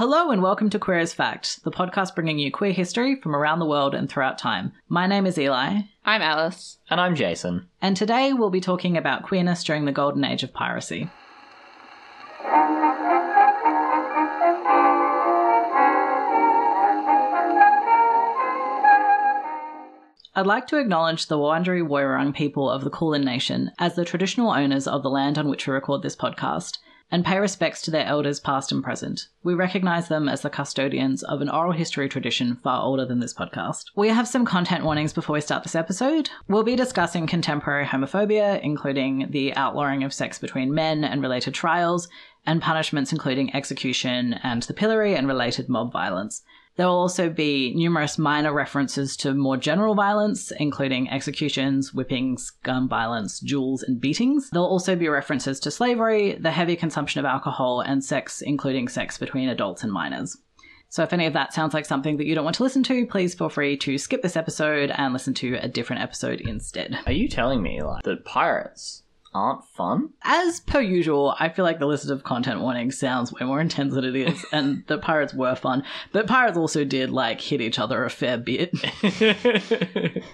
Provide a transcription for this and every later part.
Hello and welcome to Queer as Fact, the podcast bringing you queer history from around the world and throughout time. My name is Eli, I'm Alice. And I'm Jason. and today we'll be talking about queerness during the golden age of piracy. I'd like to acknowledge the Wurundjeri Woiwurrung people of the Kulin Nation as the traditional owners of the land on which we record this podcast, and pay respects to their elders past and present. We recognise them as the custodians of an oral history tradition far older than this podcast. We have some content warnings before we start this episode. We'll be discussing contemporary homophobia, including the outlawing of sex between men and related trials, and punishments including execution and the pillory and related mob violence. There will also be numerous minor references to more general violence, including executions, whippings, gun violence, duels, and beatings. There'll also be references to slavery, the heavy consumption of alcohol, and sex, including sex between adults and minors. So if any of that sounds like something that you don't want to listen to, please feel free to skip this episode and listen to a different episode instead. Are you telling me like that pirates aren't fun? As per usual, I feel like the list of content warnings sounds way more intense than it is, and the pirates were fun. But pirates also did like hit each other a fair bit.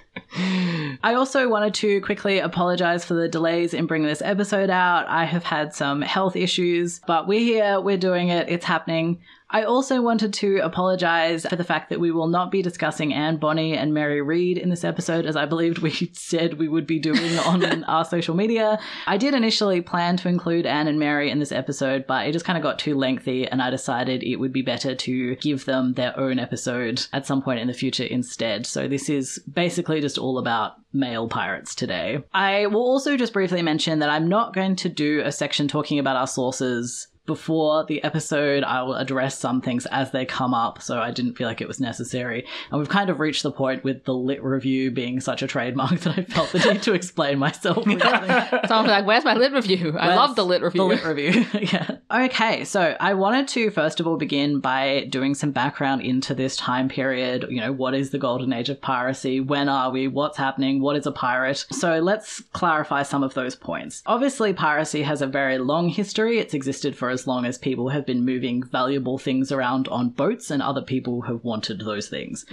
I also wanted to quickly apologize for the delays in bringing this episode out. I have had some health issues, but we're here, we're doing it, it's happening. I also wanted to apologize for the fact that we will not be discussing Anne Bonny and Mary Read in this episode, as I believed we said we would be doing on our social media. I did initially plan to include Anne and Mary in this episode, but it just kind of got too lengthy, and I decided it would be better to give them their own episode at some point in the future instead. So this is basically just all about male pirates today. I will also just briefly mention that I'm not going to do a section talking about our sources before the episode, I will address some things as they come up, so I didn't feel like it was necessary. And we've kind of reached the point with the lit review being such a trademark that I felt the need to explain myself. having- Someone's like, "Where's my lit review?" I Where's love the lit review. The lit review. yeah. Okay, so I wanted to first of all begin by doing some background into this time period. You know, what is the golden age of piracy? When are we? What's happening? What is a pirate? So let's clarify some of those points. Obviously, piracy has a very long history. It's existed for as long as people have been moving valuable things around on boats and other people have wanted those things.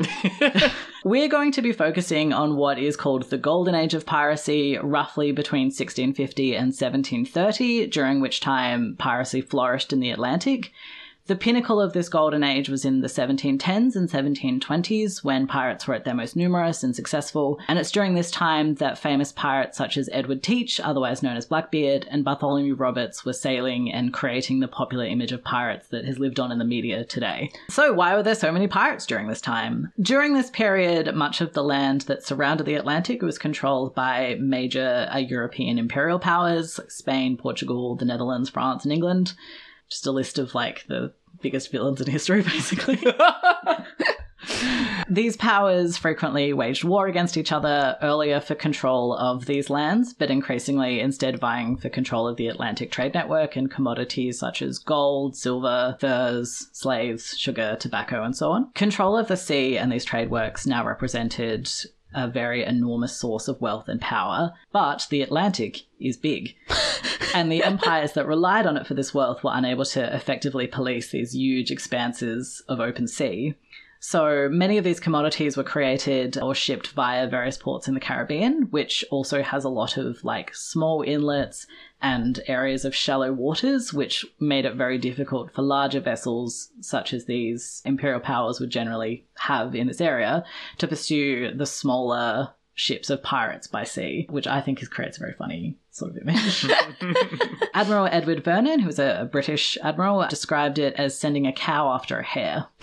We're going to be focusing on what is called the Golden Age of Piracy, roughly between 1650 and 1730, during which time piracy flourished in the Atlantic. The pinnacle of this golden age was in the 1710s and 1720s when pirates were at their most numerous and successful, and it's during this time that famous pirates such as Edward Teach, otherwise known as Blackbeard, and Bartholomew Roberts were sailing and creating the popular image of pirates that has lived on in the media today. So, why were there so many pirates during this time? During this period, much of the land that surrounded the Atlantic was controlled by major uh, European imperial powers Spain, Portugal, the Netherlands, France, and England just a list of like the biggest villains in history, basically. these powers frequently waged war against each other earlier for control of these lands, but increasingly instead vying for control of the Atlantic trade network and commodities such as gold, silver, furs, slaves, sugar, tobacco, and so on. Control of the sea and these trade works now represented a very enormous source of wealth and power, but the Atlantic is big. and the empires that relied on it for this wealth were unable to effectively police these huge expanses of open sea. So many of these commodities were created or shipped via various ports in the Caribbean, which also has a lot of like small inlets and areas of shallow waters, which made it very difficult for larger vessels, such as these imperial powers would generally have in this area, to pursue the smaller ships of pirates by sea, which I think is, creates a very funny sort of image. admiral Edward Vernon, who was a, a British admiral, described it as sending a cow after a hare.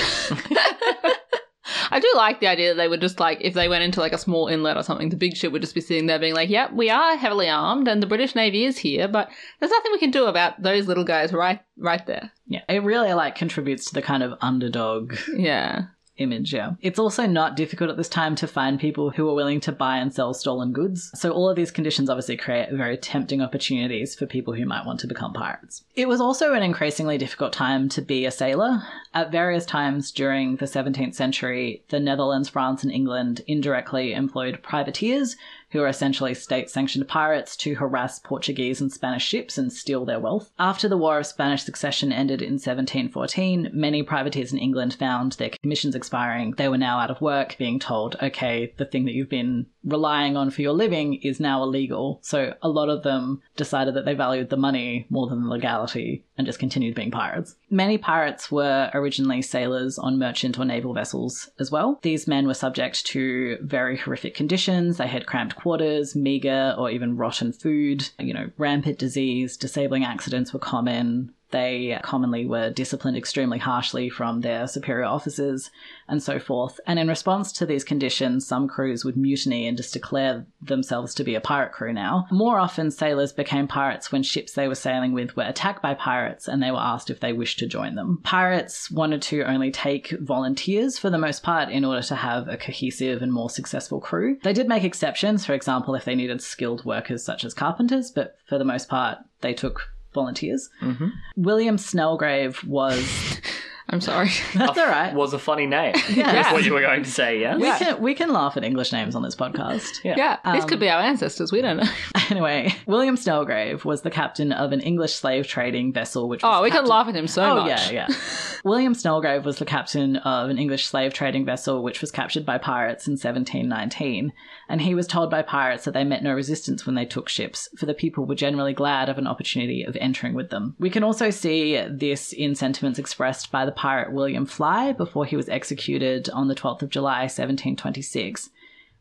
I do like the idea that they would just like if they went into like a small inlet or something, the big ship would just be sitting there being like, "Yep, we are heavily armed, and the British Navy is here, but there's nothing we can do about those little guys right right there." Yeah, it really like contributes to the kind of underdog Yeah. Image, yeah. It's also not difficult at this time to find people who are willing to buy and sell stolen goods. So all of these conditions obviously create very tempting opportunities for people who might want to become pirates. It was also an increasingly difficult time to be a sailor. At various times during the 17th century, the Netherlands, France, and England indirectly employed privateers who are essentially state sanctioned pirates to harass Portuguese and Spanish ships and steal their wealth. After the War of Spanish Succession ended in 1714, many privateers in England found their commissions expiring. They were now out of work, being told, okay, the thing that you've been relying on for your living is now illegal. So a lot of them decided that they valued the money more than the legality and just continued being pirates. Many pirates were originally sailors on merchant or naval vessels as well. These men were subject to very horrific conditions. They had cramped quarters, meager or even rotten food. You know, rampant disease, disabling accidents were common. They commonly were disciplined extremely harshly from their superior officers and so forth. And in response to these conditions, some crews would mutiny and just declare themselves to be a pirate crew now. More often, sailors became pirates when ships they were sailing with were attacked by pirates and they were asked if they wished to join them. Pirates wanted to only take volunteers for the most part in order to have a cohesive and more successful crew. They did make exceptions, for example, if they needed skilled workers such as carpenters, but for the most part, they took volunteers. Mm-hmm. William Snellgrave was. I'm sorry. That's all right. Was a funny name. Yeah. That's what you were going to say, yes? We can we can laugh at English names on this podcast. Yeah. yeah, this could um, be our ancestors. We don't know. Anyway, William Snellgrave was the captain of an English slave trading vessel, which oh, was Oh, we can laugh at him so Oh much. yeah, yeah. William Snellgrave was the captain of an English slave trading vessel which was captured by pirates in 1719, and he was told by pirates that they met no resistance when they took ships, for the people were generally glad of an opportunity of entering with them. We can also see this in sentiments expressed by the pirate William Fly before he was executed on the 12th of July 1726.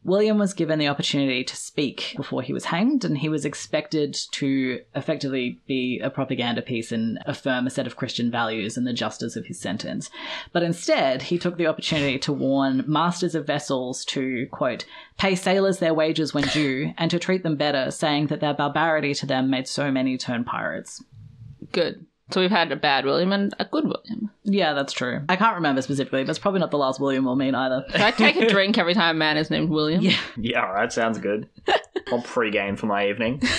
William was given the opportunity to speak before he was hanged, and he was expected to effectively be a propaganda piece and affirm a set of Christian values and the justice of his sentence. But instead, he took the opportunity to warn masters of vessels to, quote, pay sailors their wages when due, and to treat them better, saying that their barbarity to them made so many turn pirates. Good. So we've had a bad William and a good William. Yeah, that's true. I can't remember specifically, but it's probably not the last William we'll meet either. Should I take a drink every time a man is named William? Yeah. Yeah, all right, sounds good. I'll pre-game for my evening.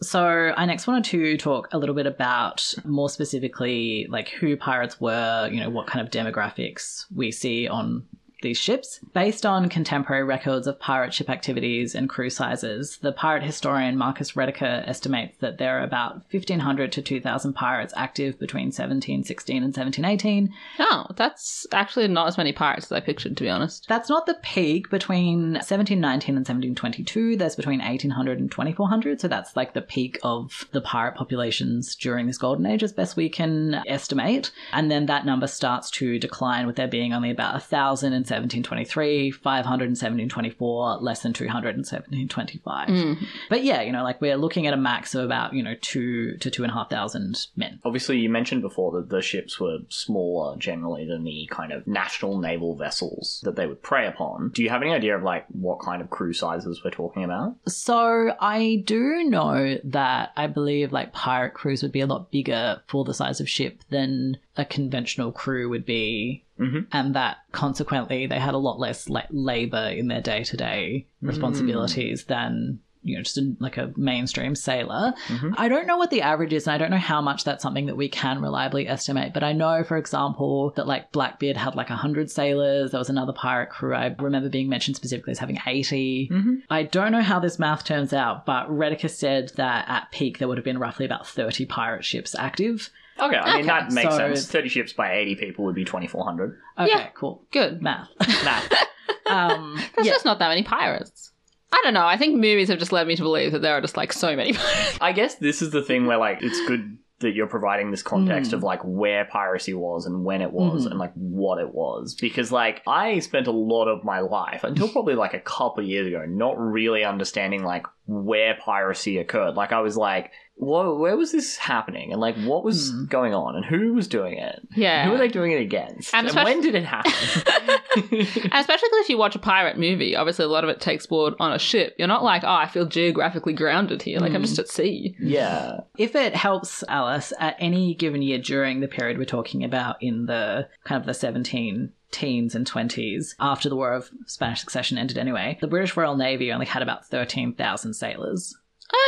So I next wanted to talk a little bit about more specifically like who pirates were, you know, what kind of demographics we see on these ships. Based on contemporary records of pirate ship activities and crew sizes, the pirate historian Marcus Rediker estimates that there are about 1,500 to 2,000 pirates active between 1716 and 1718. Oh, that's actually not as many pirates as I pictured, to be honest. That's not the peak. Between 1719 and 1722, there's between 1,800 and 2,400. So that's like the peak of the pirate populations during this golden age, as best we can estimate. And then that number starts to decline, with there being only about 1,000 in 1723, 500 in 1724, less than 200 in 1725. Mm. But yeah, you know, like we're looking at a max of about, you know, two to two and a half thousand men. Obviously, you mentioned before that the ships were smaller generally than the kind of national naval vessels that they would prey upon. Do you have any idea of like what kind of crew sizes we're talking about? So I do know that I believe like pirate crews would be a lot bigger for the size of ship than a conventional crew would be. Mhm. And that consequently they had a lot less like labor in their day to day responsibilities than you know just a, like a mainstream sailor. Mm-hmm. I don't know what the average is, and I don't know how much that's something that we can reliably estimate. But I know, for example, that like Blackbeard had like hundred sailors. There was another pirate crew I remember being mentioned specifically as having 80 mm-hmm. I don't know how this math turns out, but Rediker said that at peak there would have been roughly about thirty pirate ships active. Okay, I mean Okay, that makes so- sense. Thirty ships by eighty people would be twenty four hundred. Okay, Yeah. cool. Good. Math. Math. um, That's yeah. just not that many pirates. I don't know. I think movies have just led me to believe that there are just like so many pirates. I guess this is the thing where like it's good that you're providing this context of like where piracy was and when it was Mhm. and like what it was because like I spent a lot of my life until probably like a couple of years ago not really understanding like where piracy occurred like I was like whoa where was this happening and like what was Hmm. going on and who was doing it Yeah. who were they doing it against And and, especially- when did it happen And especially if you watch a pirate movie, obviously a lot of it takes board on a ship. You're not like, oh, I feel geographically grounded here. Like I'm just at sea. yeah If it helps Alice at any given year during the period we're talking about in the kind of the 17 teens and 20s after the War of Spanish Succession ended anyway, the British Royal Navy only had about 13,000 sailors.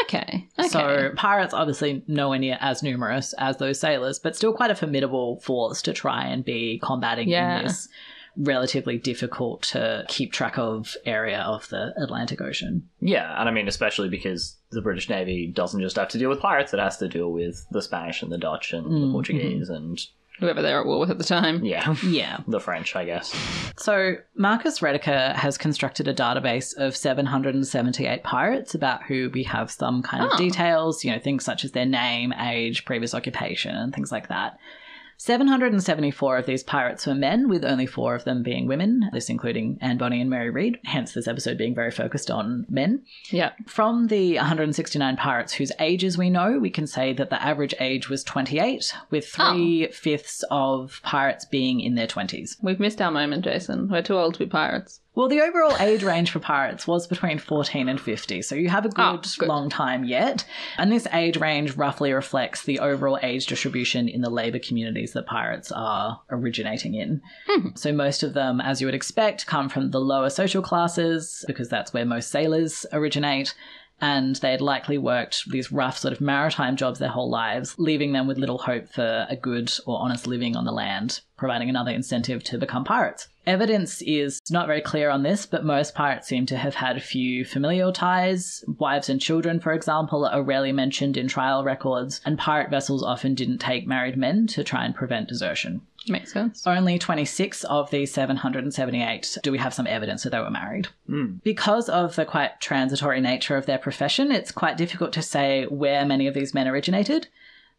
Okay. Okay. So pirates obviously nowhere near as numerous as those sailors, but still quite a formidable force to try and be combating Yeah. in this relatively difficult to keep track of area of the Atlantic Ocean. Yeah, and I mean, especially because the British Navy doesn't just have to deal with pirates, it has to deal with the Spanish and the Dutch and the mm, Portuguese mm-hmm. and, Whoever they're at war with at the time. yeah, Yeah. the French, I guess. So, Marcus Rediker has constructed a database of 778 pirates about who we have some kind of Oh. details, you know, things such as their name, age, previous occupation, and things like that. 774 of these pirates were men, with only four of them being women, this including Anne Bonny and Mary Read, hence this episode being very focused on men. Yeah. From the 169 pirates whose ages we know, we can say that the average age was 28, with oh. three fifths of pirates being in their 20s. We've missed our moment, Jason. We're too old to be pirates. Well, the overall age range for pirates was between 14 and 50, so you have a ah, good, Oh, good. long time yet. And this age range roughly reflects the overall age distribution in the labour communities that pirates are originating in. Hmm. So most of them, as you would expect, come from the lower social classes, because that's where most sailors originate. And they had likely worked these rough sort of maritime jobs their whole lives, leaving them with little hope for a good or honest living on the land, providing another incentive to become pirates. Evidence is not very clear on this, but most pirates seem to have had a few familial ties. Wives and children, for example, are rarely mentioned in trial records, and pirate vessels often didn't take married men to try and prevent desertion. Makes sense. Only 26 of these 778 do we have some evidence that they were married. Hmm. Because of the quite transitory nature of their profession, it's quite difficult to say where many of these men originated.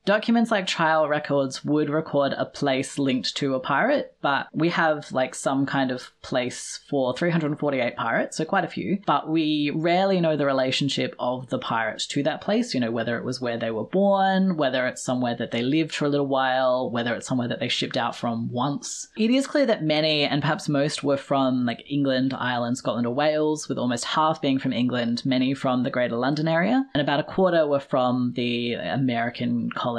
Documents like trial records would record a place linked to a pirate, but we have like some kind of place for 348 pirates, so quite a few. But we rarely know the relationship of the pirates to that place, you know, whether it was where they were born, whether it's somewhere that they lived for a little while, whether it's somewhere that they shipped out from once. It is clear that many, and perhaps most, were from like England, Ireland, Scotland, or Wales, with almost half being from England, many from the Greater London area, and about a quarter were from the American colonies.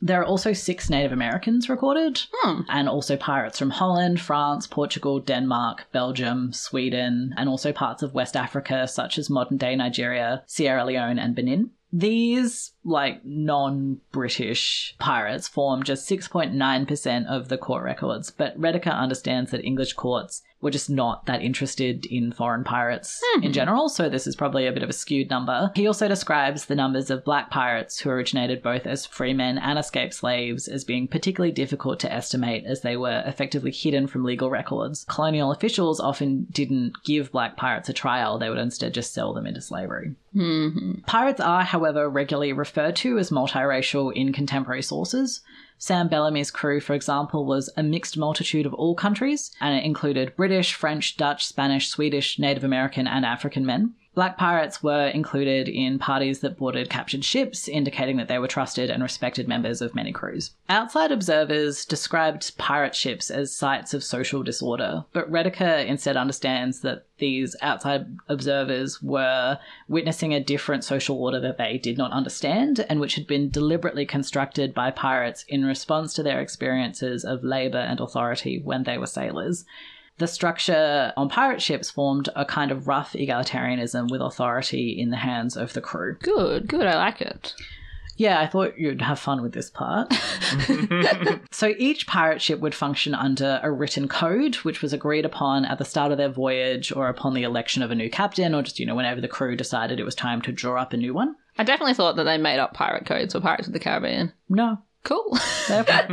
There are also six Native Americans recorded, hmm. and also pirates from Holland, France, Portugal, Denmark, Belgium, Sweden, and also parts of West Africa, such as modern day Nigeria, Sierra Leone, and Benin. These, like, non British pirates form just 6.9% of the court records, but Rediker understands that English courts were just not that interested in foreign pirates in hmm. general, so this is probably a bit of a skewed number. He also describes the numbers of black pirates who originated both as free men and escaped slaves as being particularly difficult to estimate as they were effectively hidden from legal records. Colonial officials often didn't give black pirates a trial, they would instead just sell them into slavery. Mm-hmm. Pirates are, however, regularly referred to as multiracial in contemporary sources. Sam Bellamy's crew, for example, was a mixed multitude of all countries, and it included British, French, Dutch, Spanish, Swedish, Native American, and African men. Black pirates were included in parties that boarded captured ships, indicating that they were trusted and respected members of many crews. Outside observers described pirate ships as sites of social disorder, but Rediker instead understands that these outside observers were witnessing a different social order that they did not understand and which had been deliberately constructed by pirates in response to their experiences of labour and authority when they were sailors. The structure on pirate ships formed a kind of rough egalitarianism with authority in the hands of the crew. Good, good. I like it. Yeah, I thought you'd have fun with this part. so each pirate ship would function under a written code, which was agreed upon at the start of their voyage or upon the election of a new captain, or just, you know, whenever the crew decided it was time to draw up a new one. I definitely thought that they made up pirate codes for Pirates of the Caribbean. No. Cool. they're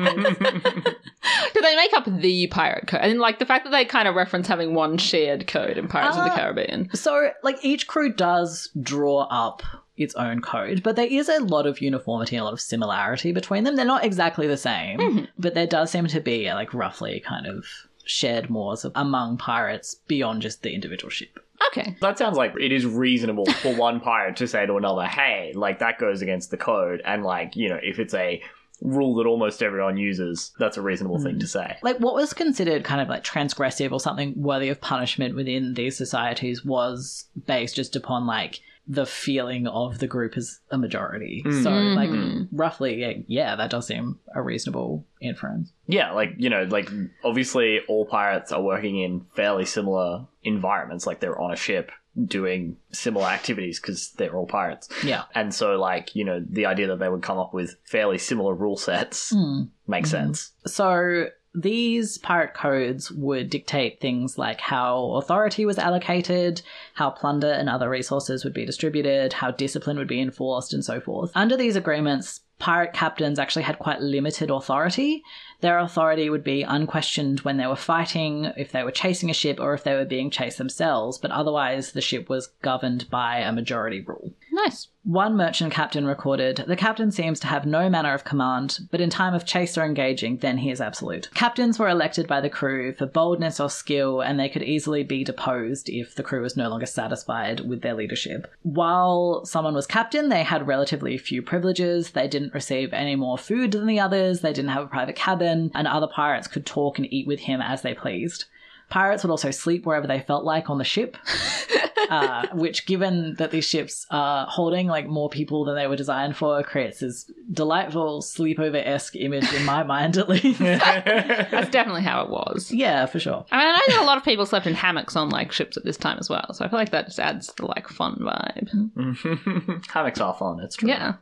Did they make up the pirate code? And like the fact that they kind of reference having one shared code in Pirates of the Uh, Caribbean. So, like, each crew does draw up its own code, but there is a lot of uniformity and a lot of similarity between them. They're not exactly the same, but there does seem to be, like, roughly kind of shared mores among pirates beyond just the individual ship. Okay. That sounds like it is reasonable for one pirate to say to another, hey, like that goes against the code. And like, you know, if it's a rule that almost everyone uses, that's a reasonable thing hmm. to say. Like, what was considered kind of like transgressive or something worthy of punishment within these societies was based just upon like the feeling of the group as a majority. Hmm. So, like, hmm. roughly, yeah, yeah, that does seem a reasonable inference. Yeah, like, you know, like obviously all pirates are working in fairly similar environments. Like they're on a ship doing similar activities because they're all pirates. Yeah. And so, like, you know, the idea that they would come up with fairly similar rule sets hmm. makes hmm. sense. So these pirate codes would dictate things like how authority was allocated, how plunder and other resources would be distributed, how discipline would be enforced, and so forth. Under these agreements, pirate captains actually had quite limited authority. Their authority would be unquestioned when they were fighting, if they were chasing a ship, or if they were being chased themselves, but otherwise the ship was governed by a majority rule. Nice. One merchant captain recorded, The captain seems to have no manner of command, but in time of chase or engaging, then he is absolute. Captains were elected by the crew for boldness or skill, and they could easily be deposed if the crew was no longer satisfied with their leadership. While someone was captain, they had relatively few privileges. They didn't receive any more food than the others, they didn't have a private cabin, and other pirates could talk and eat with him as they pleased. Pirates would also sleep wherever they felt like on the ship, uh, which, given that these ships are holding like more people than they were designed for, creates this delightful sleepover esque image in my mind, at least. That's definitely how it was. yeah, for sure. I mean, I know that a lot of people slept in hammocks on like ships at this time as well, so I feel like that just adds the like fun vibe. Hammocks are fun. It's true. Yeah,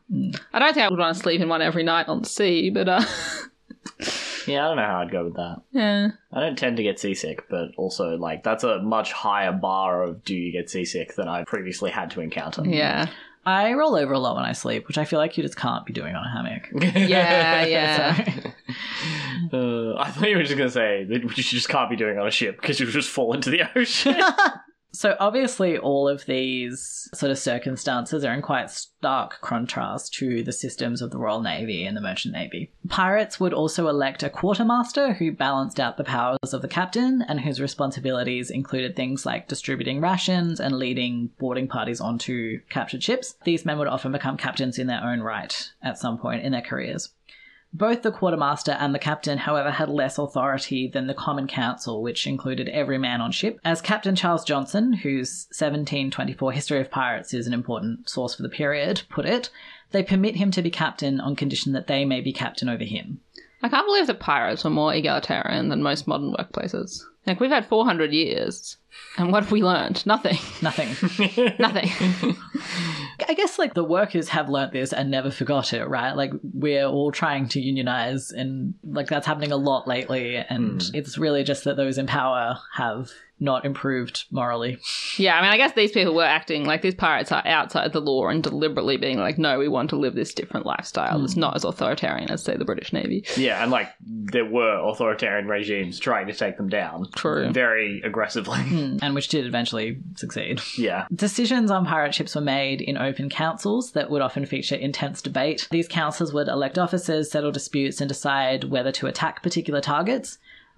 I don't think I would want to sleep in one every night on the sea, but uh, Yeah, I don't know how I'd go with that. yeah, I don't tend to get seasick, but also like that's a much higher bar of do you get seasick than I previously had to encounter. yeah, I roll over a lot when I sleep, which I feel like you just can't be doing on a hammock. yeah, yeah. Uh, I thought you were just gonna say that you just can't be doing on a ship because you'll just fall into the ocean. So obviously, all of these sort of circumstances are in quite stark contrast to the systems of the Royal Navy and the Merchant Navy. Pirates would also elect a quartermaster who balanced out the powers of the captain and whose responsibilities included things like distributing rations and leading boarding parties onto captured ships. These men would often become captains in their own right at some point in their careers. Both the quartermaster and the captain, however, had less authority than the Common Council, which included every man on ship. As Captain Charles Johnson, whose 1724 History of Pirates is an important source for the period, put it, they permit him to be captain on condition that they may be captain over him. I can't believe that pirates were more egalitarian than most modern workplaces. Like we've had 400 years, and what have we learned? Nothing. Nothing. Nothing. I guess like the workers have learnt this and never forgot it, right? Like we're all trying to unionize and like that's happening a lot lately and hmm. it's really just that those in power have not improved morally. yeah, I mean, I guess these people were acting like these pirates are outside the law and deliberately being like, no, we want to live this different lifestyle It's hmm. not as authoritarian as, say, the British Navy. yeah, and like there were authoritarian regimes trying to take them down True. very aggressively. Hmm. and which did eventually succeed. yeah. Decisions on pirate ships were made in open councils that would often feature intense debate. These councils would elect officers, settle disputes, and decide whether to attack particular targets.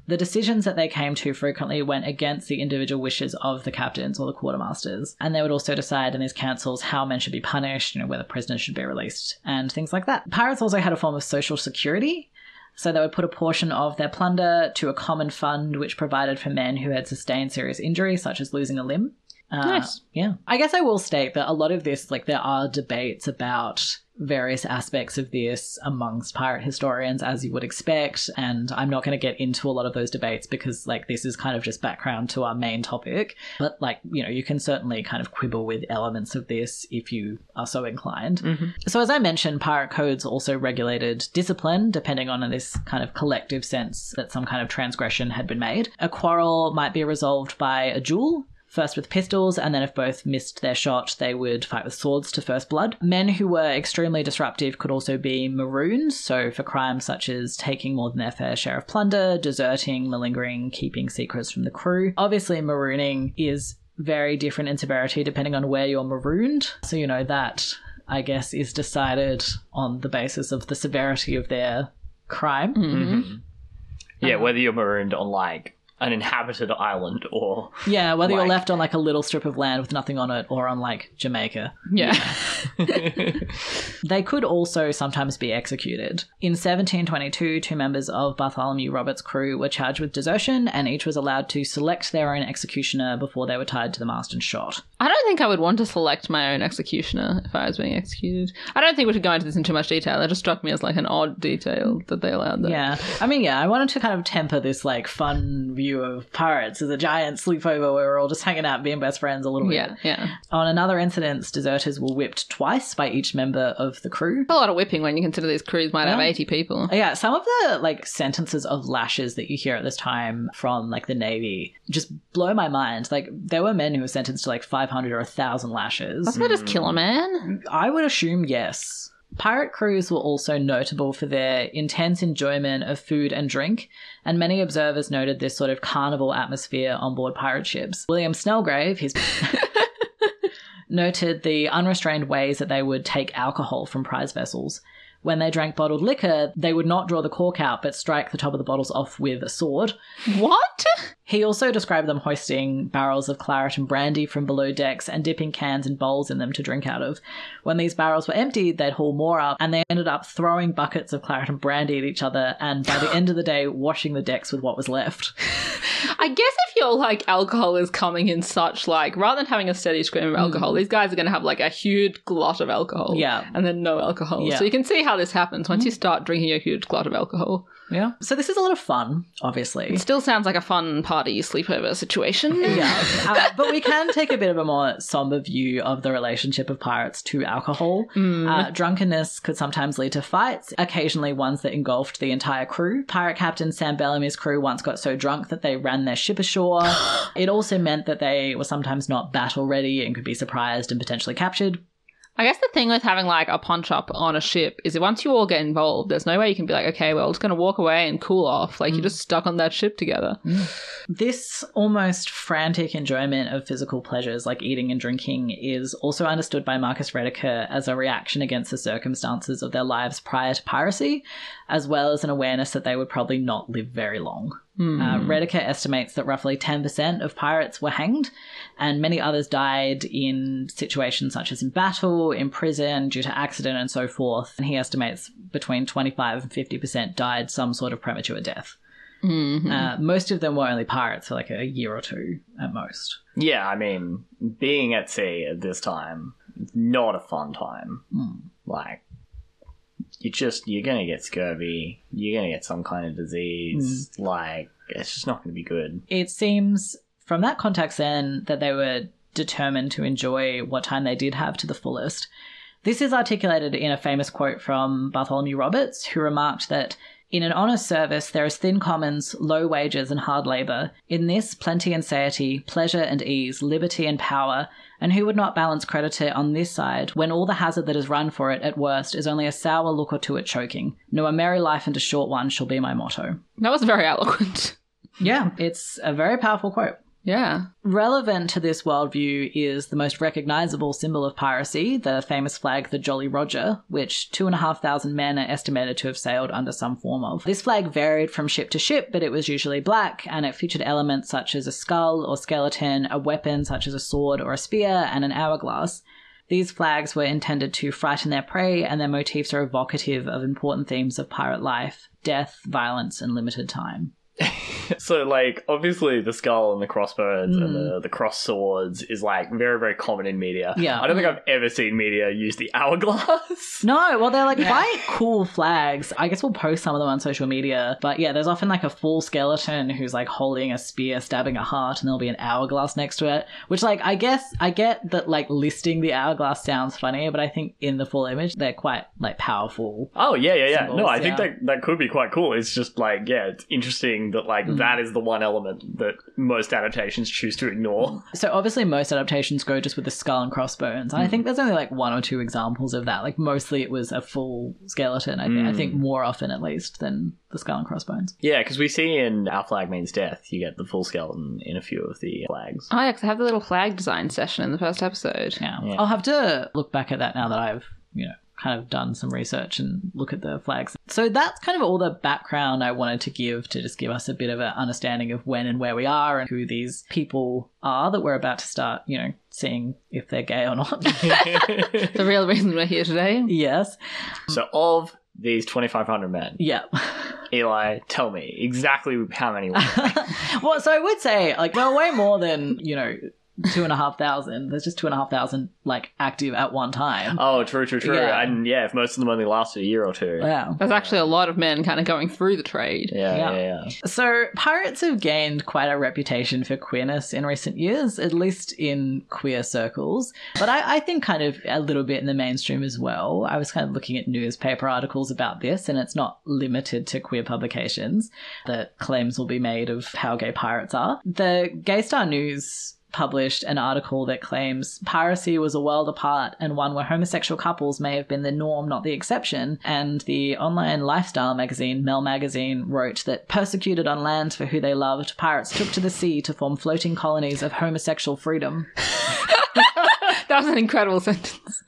The decisions that they came to frequently went against the individual wishes of the captains or the quartermasters, and they would also decide in these councils how men should be punished, you know, whether prisoners should be released, and things like that. Pirates also had a form of social security. So they would put a portion of their plunder to a common fund which provided for men who had sustained serious injury, such as losing a limb. Uh, Nice. Yeah. I guess I will state that a lot of this, like, there are debates about various aspects of this amongst pirate historians, as you would expect. And I'm not going to get into a lot of those debates because, like, this is kind of just background to our main topic. But, like, you know, you can certainly kind of quibble with elements of this if you are so inclined. Mm-hmm. So, as I mentioned, pirate codes also regulated discipline, depending on this kind of collective sense that some kind of transgression had been made. A quarrel might be resolved by a duel. First with pistols, and then if both missed their shot, they would fight with swords to first blood. Men who were extremely disruptive could also be marooned, so for crimes such as taking more than their fair share of plunder, deserting, malingering, keeping secrets from the crew. Obviously, marooning is very different in severity depending on where you're marooned. So, you know, that, I guess, is decided on the basis of the severity of their crime. Yeah, Uh-huh. whether you're marooned on like an inhabited island or Yeah, whether you're left on like a little strip of land with nothing on it or on like Jamaica. Yeah. They could also sometimes be executed. In 1722, two members of Bartholomew Roberts' crew were charged with desertion, and each was allowed to select their own executioner before they were tied to the mast and shot. I don't think I would want to select my own executioner if I was being executed. I don't think we should go into this in too much detail. That just struck me as like an odd detail that they allowed that. Yeah, I mean, yeah, I wanted to kind of temper this like fun view of pirates as a giant sleepover where we're all just hanging out, being best friends a little bit. Yeah, yeah. On another incident, deserters were whipped twice by each member of the crew. A lot of whipping when you consider these crews might have 80 people. Yeah, some of the like sentences of lashes that you hear at this time from like the Navy just blow my mind. Like there were men who were sentenced to like 500 or 1,000 lashes. Doesn't it just kill a man? I would assume yes. Pirate crews were also notable for their intense enjoyment of food and drink, and many observers noted this sort of carnival atmosphere on board pirate ships. William Snellgrave, his noted the unrestrained ways that they would take alcohol from prize vessels. When they drank bottled liquor, they would not draw the cork out but strike the top of the bottles off with a sword. What? He also described them hoisting barrels of claret and brandy from below decks and dipping cans and bowls in them to drink out of. When these barrels were emptied, they'd haul more up, and they ended up throwing buckets of claret and brandy at each other, and by the end of the day, washing the decks with what was left. I guess if you're like alcohol is coming in such like rather than having a steady stream of alcohol, mm. these guys are going to have like a huge glut of alcohol. Yeah. And then no alcohol. Yeah. So you can see how this happens once you mm-hmm. start drinking a huge glut of alcohol. Yeah. So this is a lot of fun, obviously. It still sounds like a fun party sleepover situation. yeah, uh, but we can take a bit of a more somber view of the relationship of pirates to alcohol. Uh, drunkenness could sometimes lead to fights, occasionally ones that engulfed the entire crew. Pirate Captain Sam Bellamy's crew once got so drunk that they ran their ship ashore. it also meant that they were sometimes not battle ready and could be surprised and potentially captured. I guess the thing with having like a punch up on a ship is that once you all get involved, there's no way you can be like, okay, well, it's going to walk away and cool off. Like you're mm. just stuck on that ship together. Mm. This almost frantic enjoyment of physical pleasures like eating and drinking is also understood by Marcus Rediker as a reaction against the circumstances of their lives prior to piracy, as well as an awareness that they would probably not live very long. Uh, Rediker estimates that roughly 10% of pirates were hanged, and many others died in situations such as in battle, in prison, due to accident, and so forth. And he estimates between 25 and 50% died some sort of premature death. Uh, most of them were only pirates for like a year or two at most. Yeah, I mean, being at sea at this time, not a fun time. Like, you just you're gonna get scurvy. You're gonna get some kind of disease. Mm-hmm. Like, it's just not gonna be good. It seems from that context then that they were determined to enjoy what time they did have to the fullest. This is articulated in a famous quote from Bartholomew Roberts, who remarked that in an honest service there is thin commons, low wages, and hard labour. In this, plenty and satiety, pleasure and ease, liberty and power. And who would not balance creditor on this side, when all the hazard that is run for it, at worst, is only a sour look or two at choking? No, a merry life and a short one shall be my motto. That was very eloquent. Yeah, it's a very powerful quote. Yeah. Relevant to this worldview is the most recognizable symbol of piracy, the famous flag, the Jolly Roger, which two and a half thousand men are estimated to have sailed under some form of. This flag varied from ship to ship, but it was usually black, and it featured elements such as a skull or skeleton, a weapon such as a sword or a spear, and an hourglass. These flags were intended to frighten their prey, and their motifs are evocative of important themes of pirate life death, violence, and limited time. So, like, obviously, the skull and the crossbones and the, mm. the cross swords is like very, very common in media. Yeah. I don't think I've ever seen media use the hourglass. No, well, they're like quite cool flags. I guess we'll post some of them on social media. But yeah, there's often like a full skeleton who's like holding a spear, stabbing a heart, and there'll be an hourglass next to it. Which, like, I guess I get that like listing the hourglass sounds funny, but I think in the full image they're quite like powerful. Oh yeah, yeah, yeah. Symbols, no, I think that that could be quite cool. It's just like, yeah, it's interesting that like hmm. that is the one element that most adaptations choose to ignore. So obviously most adaptations go just with the skull and crossbones. And I hmm. think there's only like one or two examples of that. Like mostly it was a full skeleton. I think I think hmm. more often at least than the skull and crossbones. Yeah, because we see in Our Flag Means Death, you get the full skeleton in a few of the flags. Oh, yeah, 'cause I have the little flag design session in the first episode. Yeah. Yeah. I'll have to look back at that now that I've, you know, kind of done some research and look at the flags. So that's kind of all the background I wanted to give to just give us a bit of an understanding of when and where we are and who these people are that we're about to start, you know, seeing if they're gay or not. The real reason we're here today. yes. so, of these 2,500 men, Yeah. Eli, tell me exactly how many well, so I would say, like, well, way more than, you know, two and a half thousand. There's just two and a half thousand like active at one time. Oh, true, true, true. Yeah. And yeah, if most of them only lasted a year or two. Yeah. There's actually a lot of men kind of going through the trade. Yeah, Yeah. yeah, yeah. So, pirates have gained quite a reputation for queerness in recent years, at least in queer circles. But I, I think kind of a little bit in the mainstream as well. I was kind of looking at newspaper articles about this, and it's not limited to queer publications that claims will be made of how gay pirates are. The Gay Star News published an article that claims piracy was a world apart and one where homosexual couples may have been the norm, not the exception. And the online lifestyle magazine, Mel Magazine, wrote that persecuted on land for who they loved, pirates took to the sea to form floating colonies of homosexual freedom. That was an incredible sentence.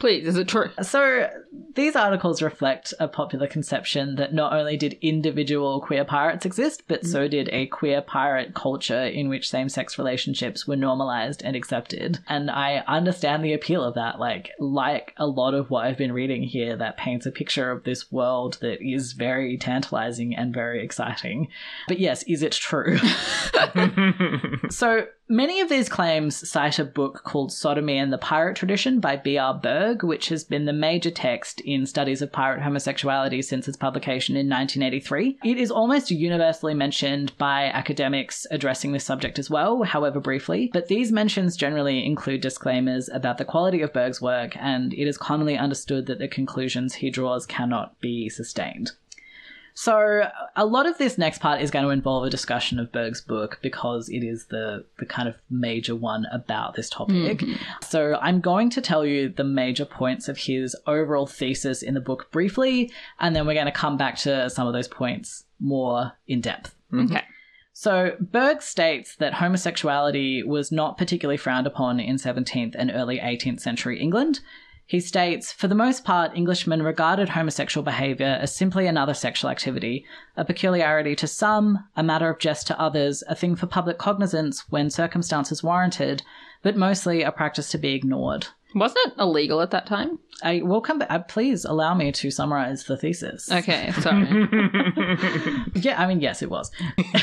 Please, is it true? So these articles reflect a popular conception that not only did individual queer pirates exist, but so mm. did a queer pirate culture in which same sex relationships were normalized and accepted. And I understand the appeal of that. Like, like a lot of what I've been reading here, that paints a picture of this world that is very tantalizing and very exciting. But yes, is it true? So many of these claims cite a book called Sodomy and the Pirate Tradition by B.R. Burg, which has been the major text in studies of pirate homosexuality since its publication in 1983. It is almost universally mentioned by academics addressing this subject as well, however briefly, but these mentions generally include disclaimers about the quality of Burg's work, and it is commonly understood that the conclusions he draws cannot be sustained. So a lot of this next part is going to involve a discussion of Burg's book because it is the the kind of major one about this topic. Mm-hmm. So I'm going to tell you the major points of his overall thesis in the book briefly, and then we're going to come back to some of those points more in depth. Mm-hmm. Okay. So, Burg states that homosexuality was not particularly frowned upon in 17th and early 18th century England. He states, for the most part, Englishmen regarded homosexual behaviour as simply another sexual activity, a peculiarity to some, a matter of jest to others, a thing for public cognizance when circumstances warranted, but mostly a practice to be ignored. Wasn't it illegal at that time? I will come back. Uh, please allow me to summarize the thesis. Okay, sorry. Yeah, I mean, yes, it was.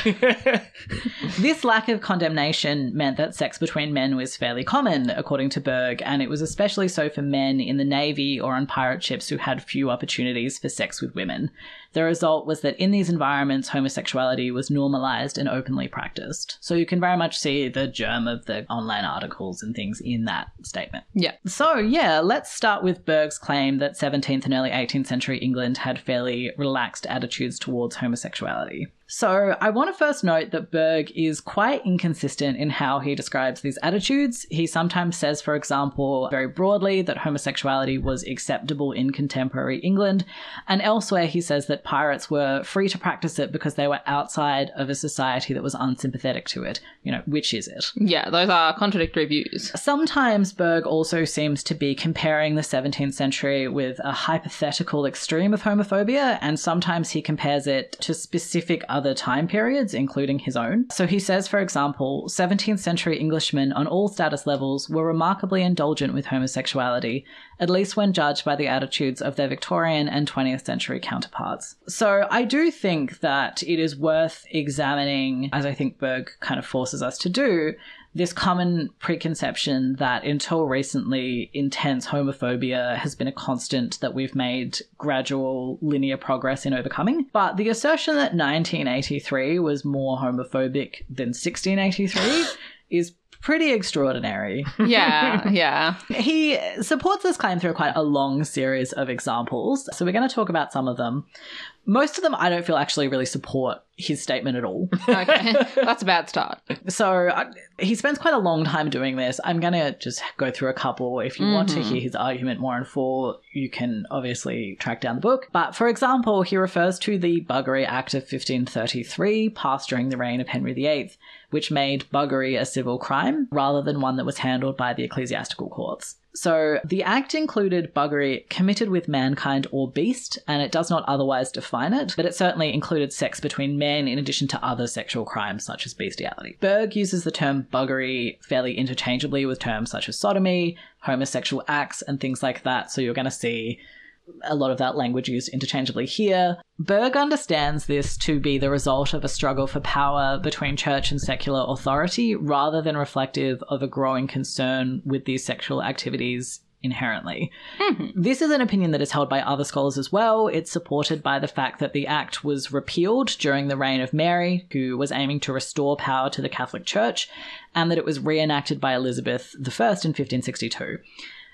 this lack of condemnation meant that sex between men was fairly common, according to Burg, and it was especially so for men in the Navy or on pirate ships who had few opportunities for sex with women. The result was that in these environments, homosexuality was normalized and openly practiced. So you can very much see the germ of the online articles and things in that statement. yeah. So, yeah, let's start with Burg's claim that 17th and early 18th century England had fairly relaxed attitudes towards homosexuality. So, I want to first note that Burg is quite inconsistent in how he describes these attitudes. He sometimes says, for example, very broadly, that homosexuality was acceptable in contemporary England, and elsewhere he says that pirates were free to practice it because they were outside of a society that was unsympathetic to it. You know, which is it? Yeah, those are contradictory views. Sometimes Burg also seems to be comparing the 17th century with a hypothetical extreme of homophobia, and sometimes he compares it to specific other time periods, including his own. So he says, for example, 17th century Englishmen on all status levels were remarkably indulgent with homosexuality, at least when judged by the attitudes of their Victorian and 20th century counterparts. So I do think that it is worth examining, as I think Burg kind of forces us to do, this common preconception that until recently, intense homophobia has been a constant that we've made gradual linear progress in overcoming. But the assertion that 1983 was more homophobic than 1683 is pretty extraordinary. Yeah, yeah. He supports this claim through quite a long series of examples. So we're going to talk about some of them. Most of them I don't feel actually really support his statement at all. Okay, that's a bad start. So uh, he spends quite a long time doing this. I'm going to just go through a couple. If you want to hear his argument more in full, you can obviously track down the book. But for example, he refers to the Buggery Act of 1533, passed during the reign of Henry VIII, which made buggery a civil crime rather than one that was handled by the ecclesiastical courts. So the act included buggery committed with mankind or beast, and it does not otherwise define it, but it certainly included sex between men in addition to other sexual crimes such as bestiality. Burg uses the term buggery fairly interchangeably with terms such as sodomy, homosexual acts, and things like that, so you're going to see a lot of that language used interchangeably here. Burg understands this to be the result of a struggle for power between church and secular authority rather than reflective of a growing concern with these sexual activities inherently. Mm-hmm. This is an opinion that is held by other scholars as well. It's supported by the fact that the act was repealed during the reign of Mary, who was aiming to restore power to the Catholic Church, and that it was reenacted by Elizabeth I in 1562.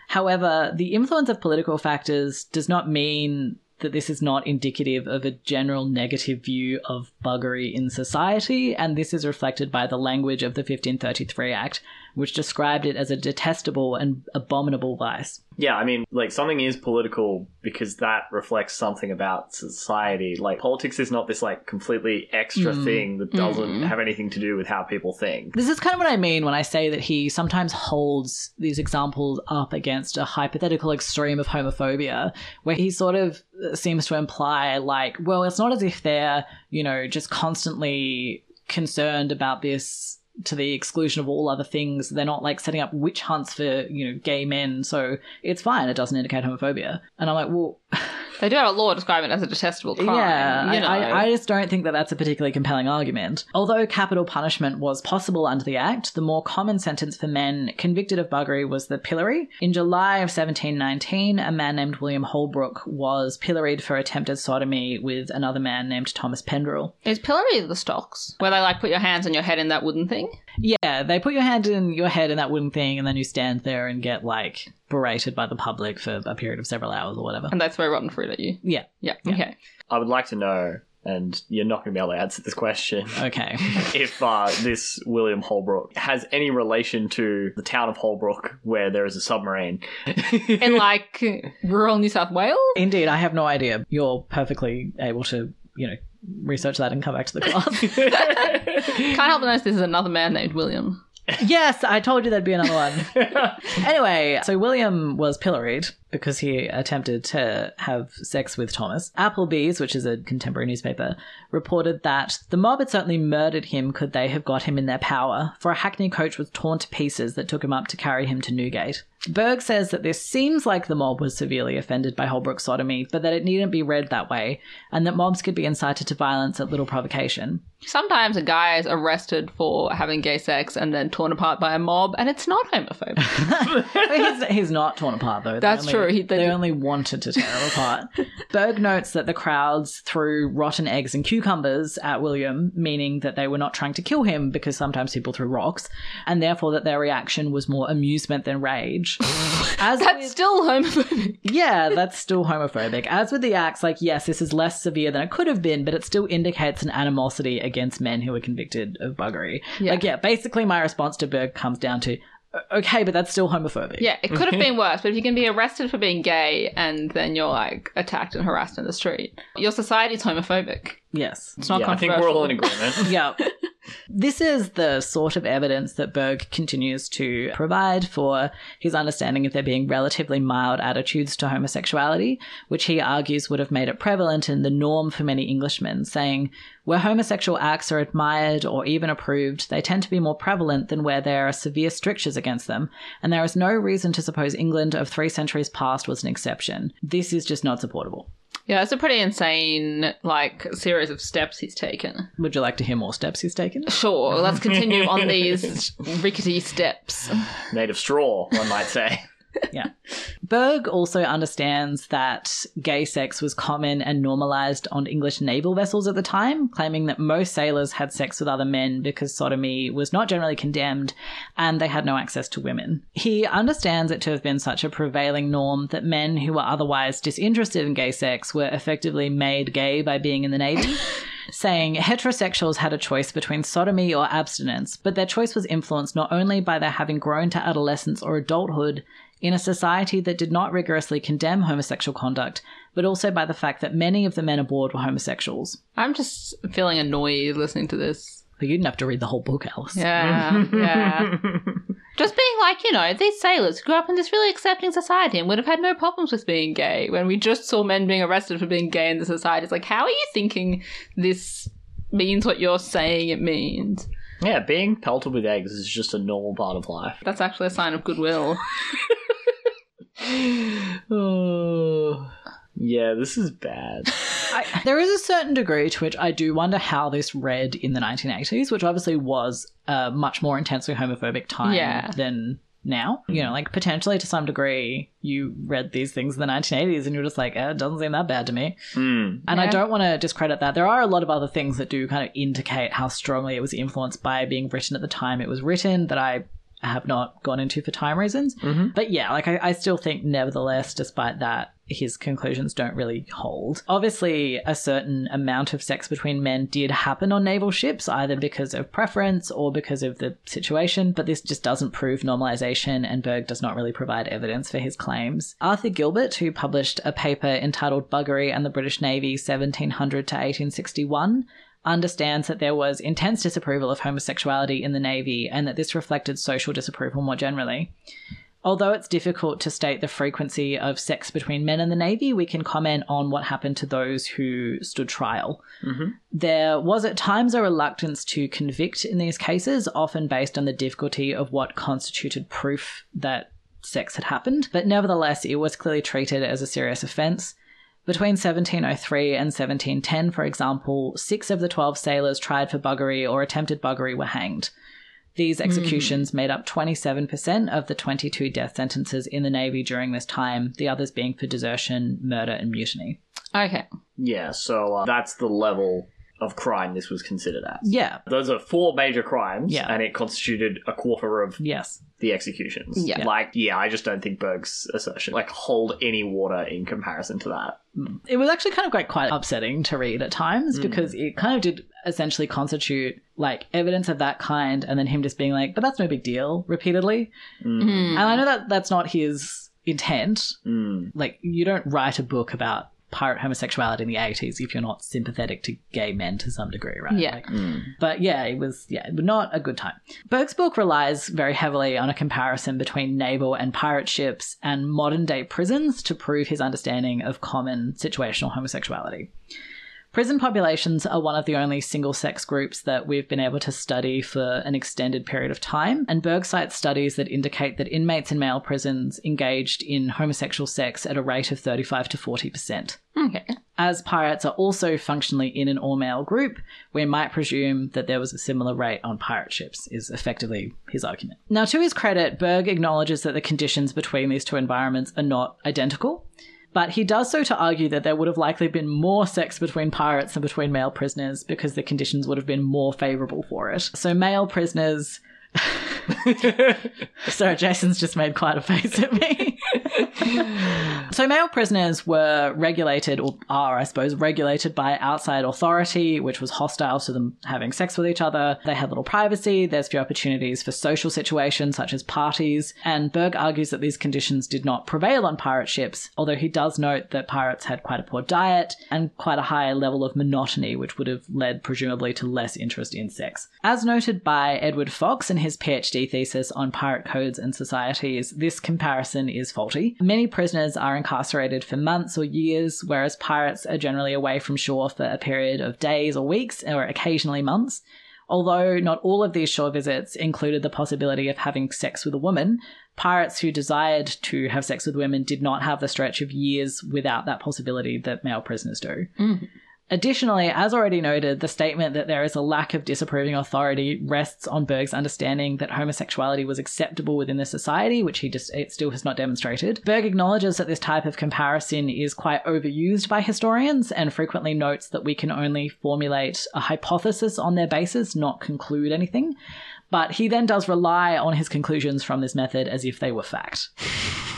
However, the influence of political factors does not mean that this is not indicative of a general negative view of buggery in society, and this is reflected by the language of the 1533 Act, which described it as a detestable and abominable vice. Yeah, I mean, like something is political because that reflects something about society. Like politics is not this like completely extra mm. thing that doesn't have anything to do with how people think. This is kind of what I mean when I say that he sometimes holds these examples up against a hypothetical extreme of homophobia, where he sort of seems to imply, like, well, it's not as if they're, you know, just constantly concerned about this to the exclusion of all other things. They're not like setting up witch hunts for, you know, gay men, so it's fine. It doesn't indicate homophobia. And I'm like, well, They do have a law describing it as a detestable crime. yeah, you know. I, I, just don't think that that's a particularly compelling argument. Although capital punishment was possible under the Act, the more common sentence for men convicted of buggery was the pillory. In July of 1719, a man named William Holbrook was pilloried for attempted sodomy with another man named Thomas Pendrell. Is pillory the stocks? Where they like put your hands on your head in that wooden thing? Yeah, they put your hand in your head in that wooden thing, and then you stand there and get like berated by the public for a period of several hours or whatever. And they throw rotten fruit at you. Yeah. Yeah, okay. I would like to know, and you're not going to be able to answer this question, Okay. if uh, this William Holbrook has any relation to the town of Holbrook where there is a submarine. In like rural New South Wales? Indeed, I have no idea. You're perfectly able to, you know, research that and come back to the class. Can't help but notice this is another man named William. Yes, I told you there'd be another one. anyway, so William was pilloried because he attempted to have sex with Thomas. Applebee's, which is a contemporary newspaper, reported that the mob had certainly murdered him could they have got him in their power, for a hackney coach was torn to pieces that took him up to carry him to Newgate. Burg says that this seems like the mob was severely offended by Holbrook's sodomy, but that it needn't be read that way, and that mobs could be incited to violence at little provocation. Sometimes a guy is arrested for having gay sex and then torn apart by a mob, and it's not homophobic. he's, he's not torn apart though. They That's only- true. He- they- they only wanted to tear him apart. Burg notes that the crowds threw rotten eggs and cucumbers at William, meaning that they were not trying to kill him because sometimes people threw rocks, and therefore that their reaction was more amusement than rage. As That's with- still homophobic. yeah, that's still homophobic. As with the acts, like, yes, this is less severe than it could have been, but it still indicates an animosity against men who were convicted of buggery. Yeah. Like, yeah, basically my response to Burg comes down to, okay, but that's still homophobic. Yeah, it could have mhm. been worse, but if you can be arrested for being gay and then you're like attacked and harassed in the street, your society's homophobic. Yes. It's not yeah, I think we're all in agreement. yeah. This is the sort of evidence that Burg continues to provide for his understanding of there being relatively mild attitudes to homosexuality, which he argues would have made it prevalent and the norm for many Englishmen, saying, where homosexual acts are admired or even approved, they tend to be more prevalent than where there are severe strictures against them, and there is no reason to suppose England of three centuries past was an exception. This is just not supportable. Yeah, it's a pretty insane like series of steps he's taken. Would you like to hear more steps he's taken? Sure, let's continue on these rickety steps. Made of straw, one might say. Yeah. Burg also understands that gay sex was common and normalized on English naval vessels at the time, claiming that most sailors had sex with other men because sodomy was not generally condemned and they had no access to women. He understands it to have been such a prevailing norm that men who were otherwise disinterested in gay sex were effectively made gay by being in the Navy. saying heterosexuals had a choice between sodomy or abstinence, but their choice was influenced not only by their having grown to adolescence or adulthood in a society that did not rigorously condemn homosexual conduct, but also by the fact that many of the men aboard were homosexuals. I'm just feeling annoyed listening to this. But you didn't have to read the whole book, Alice. Yeah, yeah. Just being like, you know, these sailors grew up in this really accepting society and would have had no problems with being gay when we just saw men being arrested for being gay in the society. It's like, how are you thinking this means what you're saying it means? Yeah, being pelted with eggs is just a normal part of life. That's actually a sign of goodwill. Oh. Yeah, this is bad. I, there is a certain degree to which I do wonder how this read in the 1980s, which obviously was a much more intensely homophobic time Yeah. than now. You know, like potentially to some degree, you read these things in the 1980s and you're just like, eh, it doesn't seem that bad to me. Hmm. And I don't want to discredit that. There are a lot of other things that do kind of indicate how strongly it was influenced by being written at the time it was written that I have not gone into for time reasons. Mm-hmm. But yeah, like I, I still think, nevertheless, despite that, his conclusions don't really hold. Obviously, a certain amount of sex between men did happen on naval ships, either because of preference or because of the situation, but this just doesn't prove normalization, and Burg does not really provide evidence for his claims. Arthur Gilbert, who published a paper entitled Buggery and the British Navy 1700 to 1861, understands that there was intense disapproval of homosexuality in the Navy and that this reflected social disapproval more generally. Although it's difficult to state the frequency of sex between men in the Navy, we can comment on what happened to those who stood trial. Mm-hmm. There was at times a reluctance to convict in these cases, often based on the difficulty of what constituted proof that sex had happened, but nevertheless, it was clearly treated as a serious offence. Between 1703 and 1710, for example, six of the 12 sailors tried for buggery or attempted buggery were hanged. These executions made up 27% of the 22 death sentences in the Navy during this time, the others being for desertion, murder, and mutiny. Okay. Yeah, so uh, that's the level of crime this was considered as. Yeah, Those are four major crimes, Yeah. and it constituted a quarter of yes. the executions. Yeah. Like, yeah, I just don't think Burg's assertion like hold any water in comparison to that. Mm. It was actually kind of quite, quite upsetting to read at times mm. because it kind of did essentially constitute like evidence of that kind and then him just being like, but that's no big deal repeatedly. Mm. And I know that that's not his intent. Mm. Like, you don't write a book about pirate homosexuality in the 80s if you're not sympathetic to gay men to some degree, right? Yeah. Like, mm. but yeah, it was yeah, not a good time. Burg's book relies very heavily on a comparison between naval and pirate ships and modern day prisons to prove his understanding of common situational homosexuality. Prison populations are one of the only single sex groups that we've been able to study for an extended period of time, and Burg cites studies that indicate that inmates in male prisons engaged in homosexual sex at a rate of 35 to 40%. Okay. As pirates are also functionally in an all male group, we might presume that there was a similar rate on pirate ships, is effectively his argument. Now, to his credit, Burg acknowledges that the conditions between these two environments are not identical, but he does so to argue that there would have likely been more sex between pirates than between male prisoners because the conditions would have been more favorable for it. So, male prisoners. Sorry, Jason's just made quite a face at me. So, male prisoners were regulated, or are, I suppose, regulated by outside authority, which was hostile to them having sex with each other. They had little privacy, there's few opportunities for social situations such as parties, and Burg argues that these conditions did not prevail on pirate ships, although he does note that pirates had quite a poor diet and quite a high level of monotony, which would have led presumably to less interest in sex. As noted by Edward Fox in his PhD thesis on pirate codes and societies, this comparison is faulty. Many prisoners are incarcerated for months or years, whereas pirates are generally away from shore for a period of days or weeks, or occasionally months. Although not all of these shore visits included the possibility of having sex with a woman, pirates who desired to have sex with women did not have the stretch of years without that possibility that male prisoners do. Mm-hmm. Additionally, as already noted, the statement that there is a lack of disapproving authority rests on Burg's understanding that homosexuality was acceptable within the society, which he just still has not demonstrated. Burg acknowledges that this type of comparison is quite overused by historians and frequently notes that we can only formulate a hypothesis on their basis, not conclude anything. But he then does rely on his conclusions from this method as if they were fact.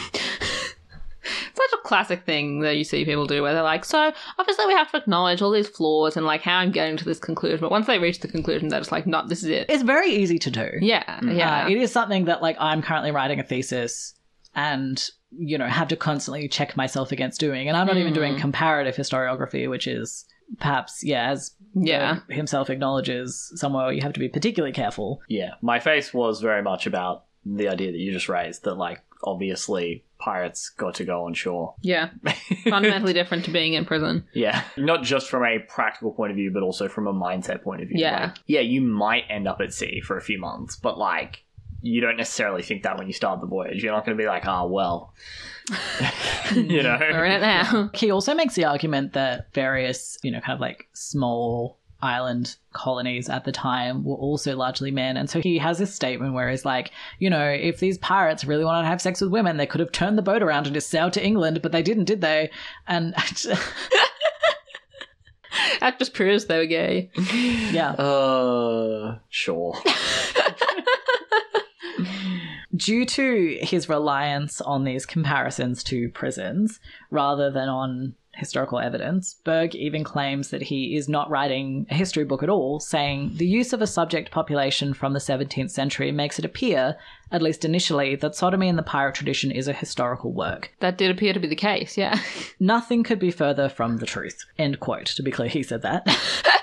It's such a classic thing that you see people do where they're like, so obviously we have to acknowledge all these flaws and like how I'm getting to this conclusion. But once they reach the conclusion, they're just like, no, this is it. It's very easy to do. Yeah. Yeah. Uh, it is something that like I'm currently writing a thesis and you know have to constantly check myself against doing and I'm not even doing comparative historiography which is perhaps yeah as Yeah. Burg himself acknowledges somewhere where you have to be particularly careful Yeah, my face was very much about the idea that you just raised that, like, obviously pirates got to go on shore. yeah. Fundamentally different to being in prison. Yeah, not just from a practical point of view, but also from a mindset point of view. Yeah. Like, yeah, you might end up at sea for a few months, but like, you don't necessarily think that when you start the voyage. You're not going to be like, ah, well, you know. We're in it now. He also makes the argument that various, you know, kind of like small island colonies at the time were also largely men. And so he has this statement where he's like, you know, if these pirates really wanted to have sex with women, they could have turned the boat around and just sailed to England, but they didn't, did they? And That just proves they were gay. yeah. Uh, sure. Due to his reliance on these comparisons to prisons rather than on historical evidence, Burg even claims that he is not writing a history book at all, saying the use of a subject population from the 17th century makes it appear, at least initially, that sodomy in the pirate tradition is a historical work. That did appear to be the case, yeah. Nothing could be further from the truth. End quote. To be clear, he said that.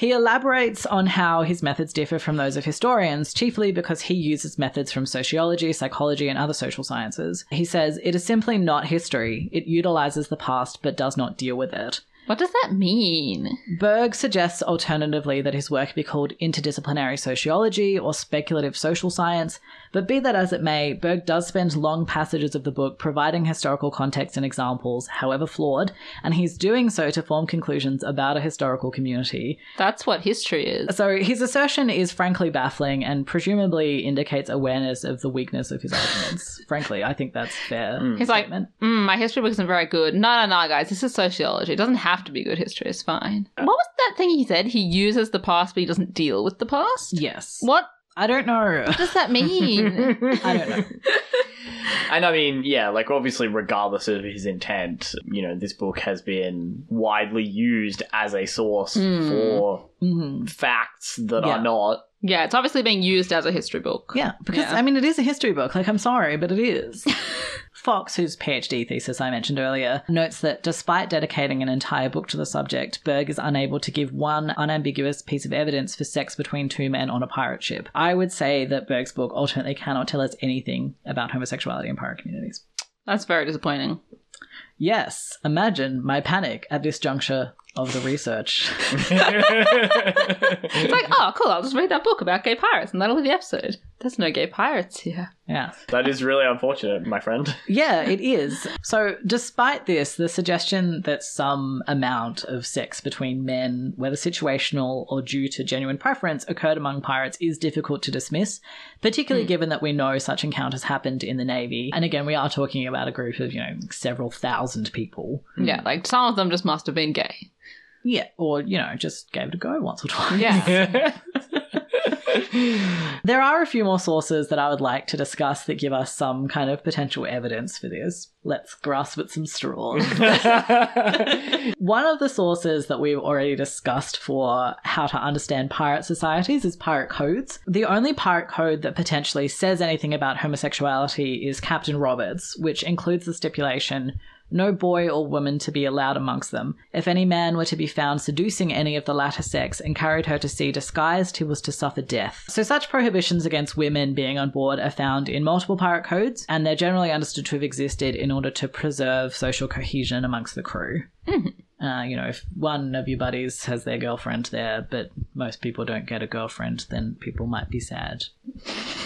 He elaborates on how his methods differ from those of historians, chiefly because he uses methods from sociology, psychology, and other social sciences. He says, It is simply not history. It utilizes the past but does not deal with it. What does that mean? Burg suggests alternatively that his work be called interdisciplinary sociology or speculative social science, but be that as it may, Burg does spend long passages of the book providing historical context and examples, however flawed, and he's doing so to form conclusions about a historical community. That's what history is. So his assertion is frankly baffling and presumably indicates awareness of the weakness of his arguments. frankly, I think that's fair. He's like, mm, my history book isn't very good. No, no, no, guys, this is sociology. It doesn't have to be good history. It's fine. What was that thing he said? He uses the past, but he doesn't deal with the past? yes. What I don't know. What does that mean? I don't know. And I mean, yeah, like obviously, regardless of his intent, you know, this book has been widely used as a source for Mhm. facts that Yeah. are not. yeah, it's obviously being used as a history book. Yeah, because Yeah. I mean, it is a history book. Like, I'm sorry, but it is. Fox, whose PhD thesis I mentioned earlier, notes that despite dedicating an entire book to the subject, Burg is unable to give one unambiguous piece of evidence for sex between two men on a pirate ship. I would say that Burg's book ultimately cannot tell us anything about homosexuality in pirate communities. That's very disappointing. Yes, imagine my panic at this juncture of the research. It's like, oh, cool, I'll just read that book about gay pirates and that'll be the episode. There's no gay pirates here. yeah. that is really unfortunate, my friend. Yeah, it is. So, despite this, the suggestion that some amount of sex between men, whether situational or due to genuine preference, occurred among pirates is difficult to dismiss, particularly hmm. given that we know such encounters happened in the Navy. And again, we are talking about a group of, you know, several thousand people. Yeah, like some of them just must have been gay. Yeah, or, you know, just gave it a go once or twice. Yeah. There are a few more sources that I would like to discuss that give us some kind of potential evidence for this. Let's grasp at some straws. One of the sources that we've already discussed for how to understand pirate societies is pirate codes. The only pirate code that potentially says anything about homosexuality is Captain Roberts, which includes the stipulation no boy or woman to be allowed amongst them. If any man were to be found seducing any of the latter sex and carried her to sea disguised, he was to suffer death. So, such prohibitions against women being on board are found in multiple pirate codes, and they're generally understood to have existed in order to preserve social cohesion amongst the crew. Mm-hmm. Uh, you know, if one of your buddies has their girlfriend there, but most people don't get a girlfriend, then people might be sad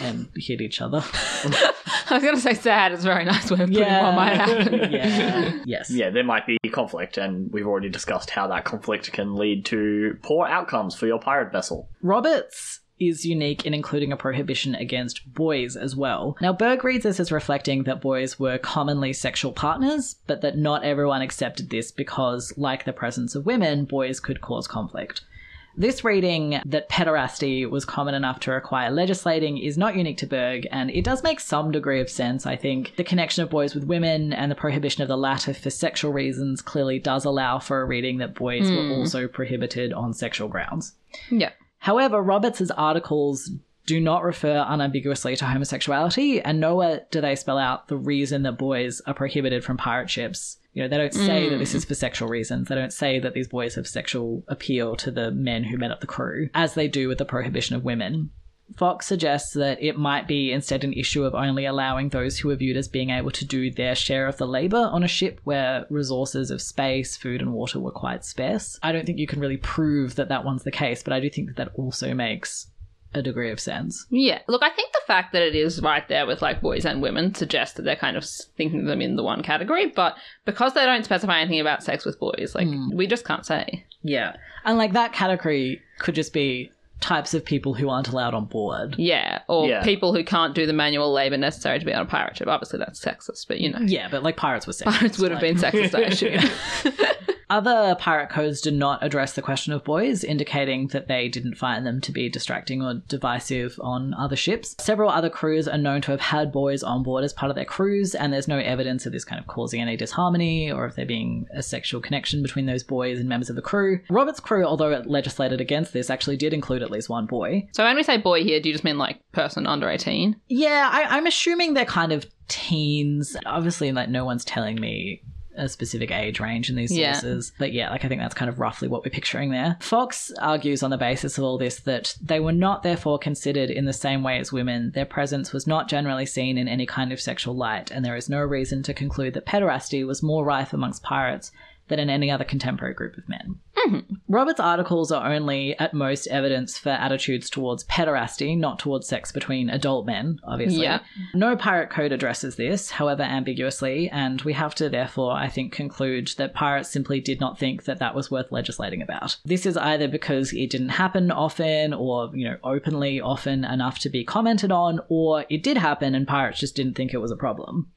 and hit each other. I was going to say sad is a very nice way of putting what might happen. yeah. Yes. yeah, there might be conflict, and we've already discussed how that conflict can lead to poor outcomes for your pirate vessel. Roberts is unique in including a prohibition against boys as well. Now, Burg reads this as reflecting that boys were commonly sexual partners, but that not everyone accepted this because, like the presence of women, boys could cause conflict. This reading that pederasty was common enough to require legislating is not unique to Burg, and it does make some degree of sense, I think. The connection of boys with women and the prohibition of the latter for sexual reasons clearly does allow for a reading that boys were hmm. also prohibited on sexual grounds. Yeah. However, Roberts's articles do not refer unambiguously to homosexuality, and nowhere do they spell out the reason that boys are prohibited from pirate ships. You know, they don't say that this is mm. for sexual reasons. They don't say that these boys have sexual appeal to the men who made up the crew, as they do with the prohibition of women. Fox suggests that it might be instead an issue of only allowing those who are viewed as being able to do their share of the labor on a ship where resources of space, food, and water were quite sparse. I don't think you can really prove that that one's the case, but I do think that that also makes a degree of sense. Yeah. Look, I think the fact that it is right there with like boys and women suggests that they're kind of thinking of them in the one category, but because they don't specify anything about sex with boys, like hmm. we just can't say. Yeah. And like that category could just be types of people who aren't allowed on board. Yeah. Or Yeah. people who can't do the manual labor necessary to be on a pirate ship. Obviously, that's sexist, but you know. Yeah, but like pirates were sexist. Pirates would have like- been sexist, I assume. Other pirate codes did not address the question of boys, indicating that they didn't find them to be distracting or divisive on other ships. Several other crews are known to have had boys on board as part of their crews, and there's no evidence of this kind of causing any disharmony or of there being a sexual connection between those boys and members of the crew. Robert's crew, although it legislated against this, actually did include at least one boy. so when we say boy here, do you just mean like person under 18? Yeah, I, I'm assuming they're kind of teens. Obviously, like no one's telling me a specific age range in these Yeah. sources. But yeah, like I think that's kind of roughly what we're picturing there. Fox argues on the basis of all this that they were not therefore considered in the same way as women. Their presence was not generally seen in any kind of sexual light, and there is no reason to conclude that pederasty was more rife amongst pirates than in any other contemporary group of men. Mm-hmm. Robert's articles are only at most evidence for attitudes towards pederasty, not towards sex between adult men, obviously. Yeah. No pirate code addresses this, however ambiguously, and we have to therefore, I think, conclude that pirates simply did not think that that was worth legislating about. This is either because it didn't happen often or, you know, openly often enough to be commented on, or it did happen and pirates just didn't think it was a problem.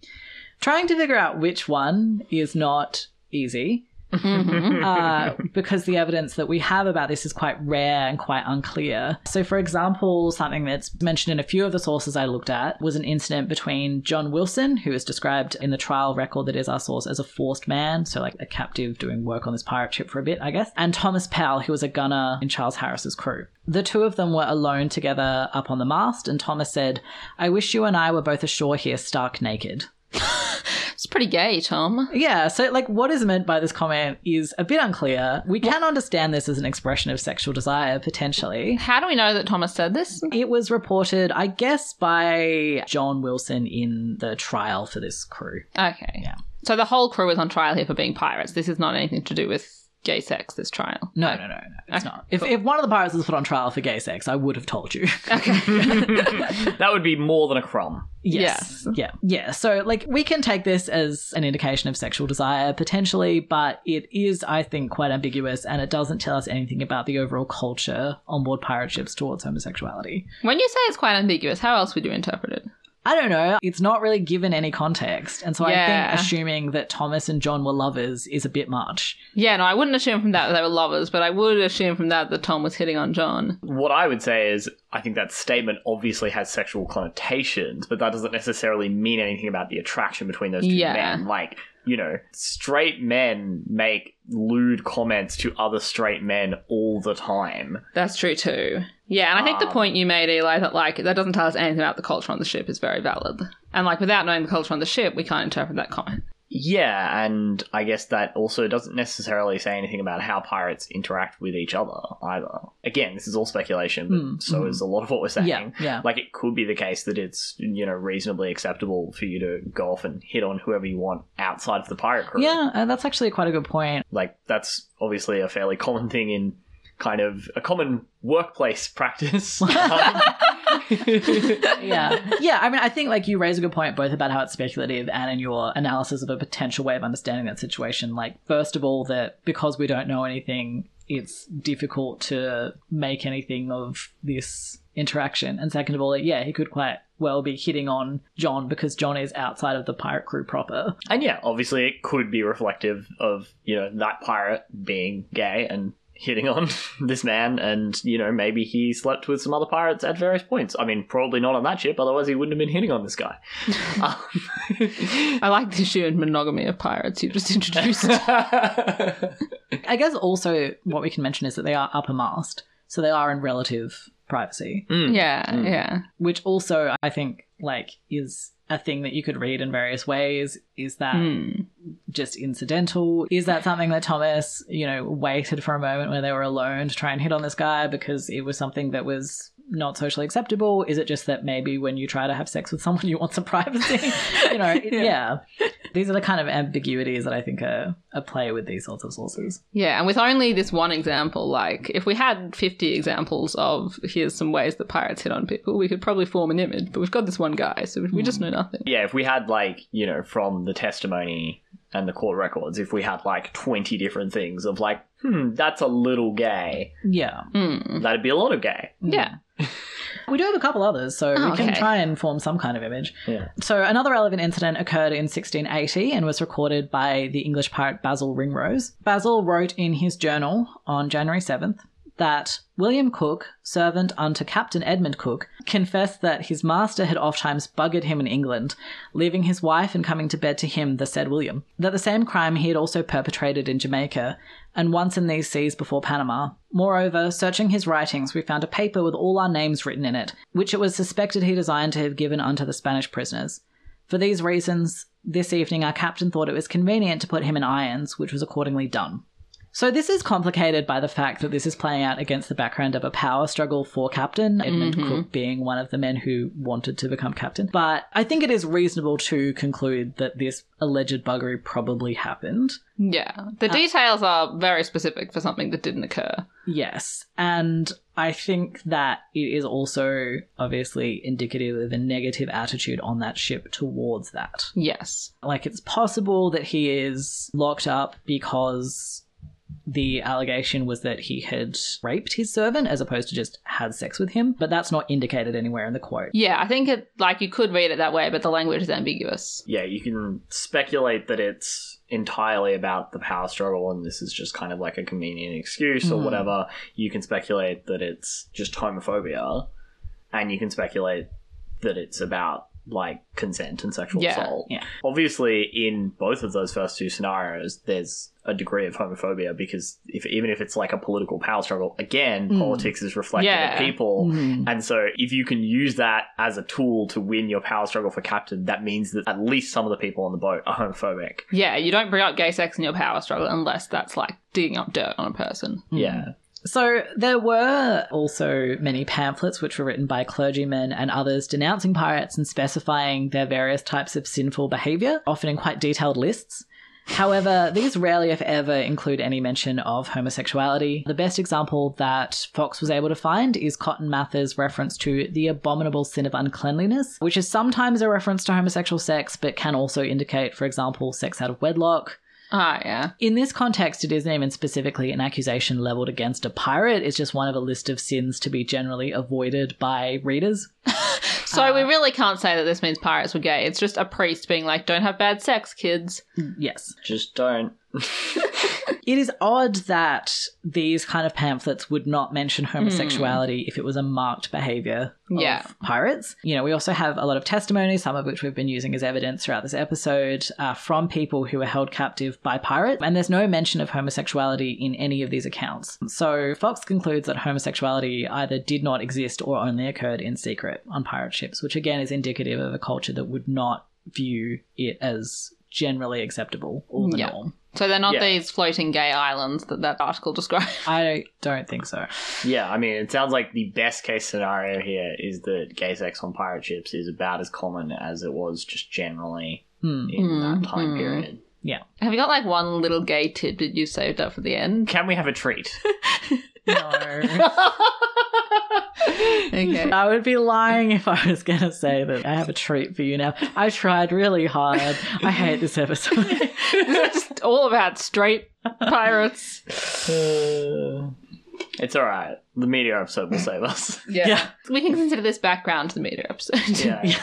Trying to figure out which one is not easy uh, because the evidence that we have about this is quite rare and quite unclear. So, for example, something that's mentioned in a few of the sources I looked at was an incident between John Wilson, who is described in the trial record that is our source as a forced man, so like a captive doing work on this pirate ship for a bit, I guess, and Thomas Powell, who was a gunner in Charles Harris's crew. The two of them were alone together up on the mast, and Thomas said, I wish you and I were both ashore here stark naked. It's pretty gay, Tom. Yeah, so like what is meant by this comment is a bit unclear. We can understand this as an expression of sexual desire, potentially. How do we know that Thomas said this? It was reported, I guess, by John Wilson in the trial for this crew. Okay. Yeah. So the whole crew is on trial here for being pirates. This is not anything to do with gay sex, this trial. No, no, no, no. It's Okay, not. If, if one of the pirates was put on trial for gay sex, I would have told you. Okay. That would be more than a crumb. Yes. Yeah. Yeah. So, like, we can take this as an indication of sexual desire, potentially, but it is, I think, quite ambiguous and it doesn't tell us anything about the overall culture on board pirate ships towards homosexuality. When you say it's quite ambiguous, how else would you interpret it? I don't know. It's not really given any context. And so I Yeah. think assuming that Thomas and John were lovers is a bit much. Yeah, no, I wouldn't assume from that that they were lovers, but I would assume from that that Tom was hitting on John. What I would say is, I think that statement obviously has sexual connotations, but that doesn't necessarily mean anything about the attraction between those two Yeah. men. Like, you know, straight men make lewd comments to other straight men all the time. That's true too. Yeah, and I think the Um, point you made, Eli, that like that doesn't tell us anything about the culture on the ship is very valid. And like without knowing the culture on the ship, we can't interpret that comment. Yeah, and I guess that also doesn't necessarily say anything about how pirates interact with each other either. Again, this is all speculation, but Mm, so mm. is a lot of what we're saying. Yeah. Yeah. Like it could be the case that it's you know reasonably acceptable for you to go off and hit on whoever you want outside of the pirate crew. Yeah, uh, that's actually quite a good point. like that's obviously a fairly common thing in kind of a common workplace practice. Um, yeah. Yeah, I mean, I think like you raise a good point both about how it's speculative and in your analysis of a potential way of understanding that situation. Like, first of all, that because we don't know anything, it's difficult to make anything of this interaction. And second of all, yeah, he could quite well be hitting on John because John is outside of the pirate crew proper. and yeah, obviously it could be reflective of you know that pirate being gay and hitting on this man and you know maybe he slept with some other pirates at various points i mean probably not on that ship otherwise he wouldn't have been hitting on this guy Um, I like the sheer monogamy of pirates you just introduced. I guess also what we can mention is that they are upper mast, so they are in relative privacy. Mm. yeah, yeah. which also I think like is a thing that you could read in various ways. Is that Hmm. just incidental? Is that something that Thomas, you know, waited for a moment where they were alone to try and hit on this guy because it was something that was not socially acceptable? Is it just that maybe when you try to have sex with someone, you want some privacy? you know, yeah. These are the kind of ambiguities that I think are a play with these sorts of sources. Yeah, and with only this one example, like if we had 50 examples of here's some ways that pirates hit on people, we could probably form an image, but we've got this one guy, so we hmm. just know nothing. Yeah, if we had like, you know, from the testimony and the court records, if we had like 20 different things of like, hmm, that's a little gay, Yeah. Hmm. that'd be a lot of gay. Yeah. We do have a couple others, so Oh, we can okay. try and form some kind of image. Yeah. So another relevant incident occurred in 1680 and was recorded by the English pirate Basil Ringrose. Basil wrote in his journal on January 7th that William Cook, servant unto Captain Edmund Cook, confessed that his master had ofttimes buggered him in England, leaving his wife and coming to bed to him, the said William. That the same crime he had also perpetrated in Jamaica, and once in these seas before Panama. Moreover, searching his writings, we found a paper with all our names written in it, which it was suspected he designed to have given unto the Spanish prisoners. For these reasons, this evening our captain thought it was convenient to put him in irons, which was accordingly done. So this is complicated by the fact that this is playing out against the background of a power struggle for captain, Edmund mm-hmm. Cook being one of the men who wanted to become captain. But I think it is reasonable to conclude that this alleged buggery probably happened. Yeah. The uh, details are very specific for something that didn't occur. Yes. And I think that it is also obviously indicative of a negative attitude on that ship towards that. Yes. Like, it's possible that he is locked up because the allegation was that he had raped his servant as opposed to just had sex with him, but that's not indicated anywhere in the quote. Yeah, I think it like you could read it that way, but the language is ambiguous. Yeah, you can speculate that it's entirely about the power struggle and this is just kind of like a convenient excuse or Hmm. whatever. You can speculate that it's just homophobia, and you can speculate that it's about like consent and sexual Yeah, assault. yeah. Obviously, in both of those first two scenarios, there's a degree of homophobia because if even if it's like a political power struggle, again, Mm. politics is reflected Yeah. of people. Mhm. And so, if you can use that as a tool to win your power struggle for captain, that means that at least some of the people on the boat are homophobic. Yeah, you don't bring up gay sex in your power struggle unless that's like digging up dirt on a person. Yeah. So there were also many pamphlets which were written by clergymen and others denouncing pirates and specifying their various types of sinful behavior, often in quite detailed lists. However, these rarely, if ever, include any mention of homosexuality. The best example that Fox was able to find is Cotton Mather's reference to the abominable sin of uncleanliness, which is sometimes a reference to homosexual sex, but can also indicate, for example, sex out of wedlock. Ah, yeah. In this context, it isn't even specifically an accusation leveled against a pirate. It's just one of a list of sins to be generally avoided by readers. So we really can't say that this means pirates were gay. It's just a priest being like, "Don't have bad sex, kids." Yes. Just don't. It is odd that these kind of pamphlets would not mention homosexuality if it was a marked behavior of Yeah. pirates. You know, we also have a lot of testimony, some of which we've been using as evidence throughout this episode, uh, from people who were held captive by pirates, and there's no mention of homosexuality in any of these accounts. So Fox concludes that homosexuality either did not exist or only occurred in secret on pirate ships, which again is indicative of a culture that would not view it as generally acceptable or the Yeah. norm. So they're not Yeah. these floating gay islands that that article described. I don't think so. Yeah, I mean, it sounds like the best case scenario here is that gay sex on pirate ships is about as common as it was just generally Hmm. in that time Mm. period. Yeah. Have you got like one little gay tidbit you saved up for the end? Can we have a treat? No. Okay. I would be lying if I was going to say that I have a treat for you now. I tried really hard. I hate this episode. this is just all about straight pirates. Uh, it's all right. The meteor episode will save us. Yeah. Yeah. We can consider this background to the meteor episode. Yeah.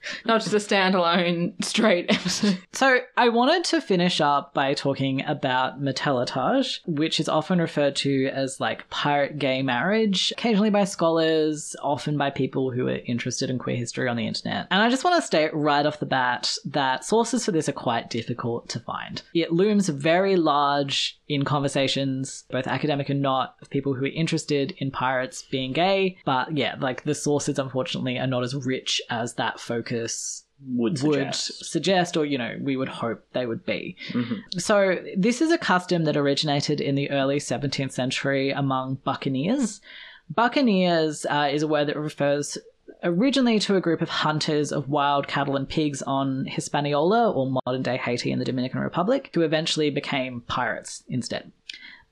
Not just a standalone straight episode. So I wanted to finish up by talking about matelotage, which is often referred to as like pirate gay marriage, occasionally by scholars, often by people who are interested in queer history on the internet. And I just want to state right off the bat that sources for this are quite difficult to find. It looms very large in conversations, both academic and not, of people who are interested in pirates being gay. But yeah, like the sources unfortunately are not as rich as that focus Would would suggest. suggest, or you know, we would hope they would be. Mhm. So, this is a custom that originated in the early 17th century among buccaneers. Buccaneers uh, is a word that refers originally to a group of hunters of wild cattle and pigs on Hispaniola or modern day Haiti in the Dominican Republic, who eventually became pirates instead.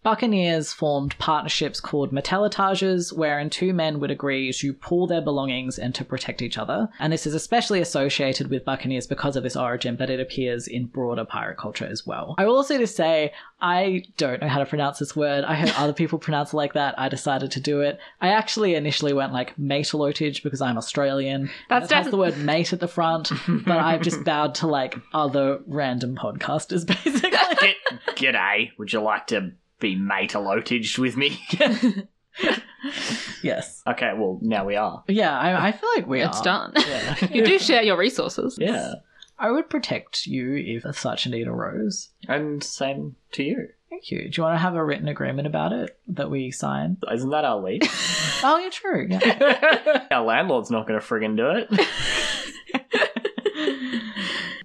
Buccaneers formed partnerships called matelotages, wherein two men would agree to pool their belongings and to protect each other. And this is especially associated with buccaneers because of this origin, but it appears in broader pirate culture as well. I will also just say, I don't know how to pronounce this word. I heard other people pronounce it like that. I decided to do it. I actually initially went like matelotage because I'm Australian. That's it has the word mate at the front, but I've just bowed to like other random podcasters basically. Get, g'day. Would you like to be matelotaged with me? yes. okay, well, now we are. Yeah, I, I feel like we It's are. done. Yeah. you do share your resources. Yeah. I would protect you if such a need arose. And same to you. Thank you. Do you want to have a written agreement about it that we sign? Isn't that our lease? Oh, you're true. Yeah. our landlord's not going to friggin' do it.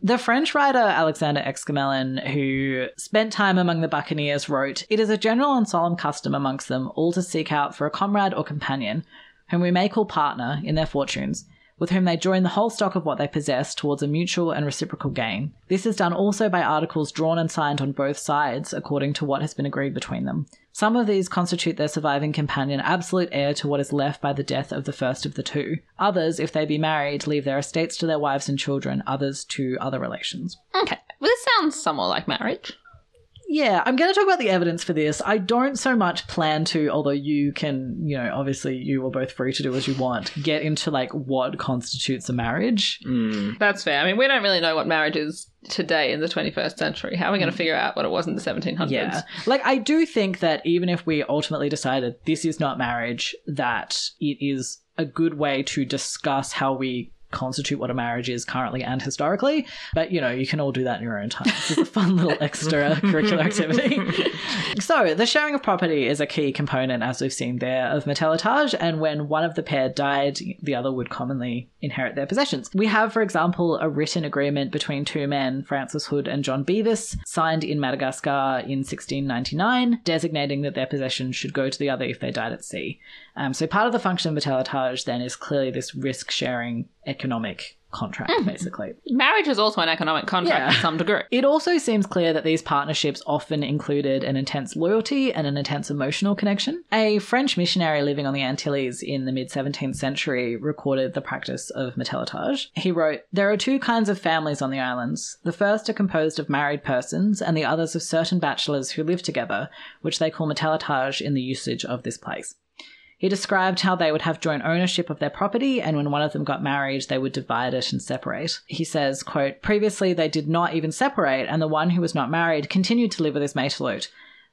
The French writer Alexander Exquemelin, who spent time among the buccaneers, wrote, It is a general and solemn custom amongst them all to seek out for a comrade or companion, whom we may call partner, in their fortunes, with whom they join the whole stock of what they possess towards a mutual and reciprocal gain. This is done also by articles drawn and signed on both sides, according to what has been agreed between them. Some of these constitute their surviving companion absolute heir to what is left by the death of the first of the two. Others, if they be married, leave their estates to their wives and children, others to other relations. Okay. Well, this sounds somewhat like marriage. Yeah, I'm going to talk about the evidence for this. I don't so much plan to, although you can, you know, obviously you are both free to do as you want, get into like what constitutes a marriage. Mm. That's fair. I mean, we don't really know what marriage is today in the 21st century. How are we going to figure out what it was in the 1700s? Yeah. Like, I do think that even if we ultimately decided this is not marriage, that it is a good way to discuss how we constitute what a marriage is currently and historically. But, you know, you can all do that in your own time. This is a fun little extra curricular activity. so, the sharing of property is a key component, as we've seen there, of matelotage. And when one of the pair died, the other would commonly inherit their possessions. We have, for example, a written agreement between two men, Francis Hood and John Beavis, signed in Madagascar in 1699, designating that their possessions should go to the other if they died at sea. Um, so part of the function of matelotage then is clearly this risk sharing economic contract, basically. Marriage is also an economic contract Yeah. to some degree. It also seems clear that these partnerships often included an intense loyalty and an intense emotional connection. A French missionary living on the Antilles in the mid 17th century recorded the practice of matelotage. He wrote, There are two kinds of families on the islands. The first are composed of married persons, and the others of certain bachelors who live together, which they call matelotage in the usage of this place. He described how they would have joint ownership of their property, and when one of them got married, they would divide it and separate. He says, quote, Previously they did not even separate, and the one who was not married continued to live with his matelote.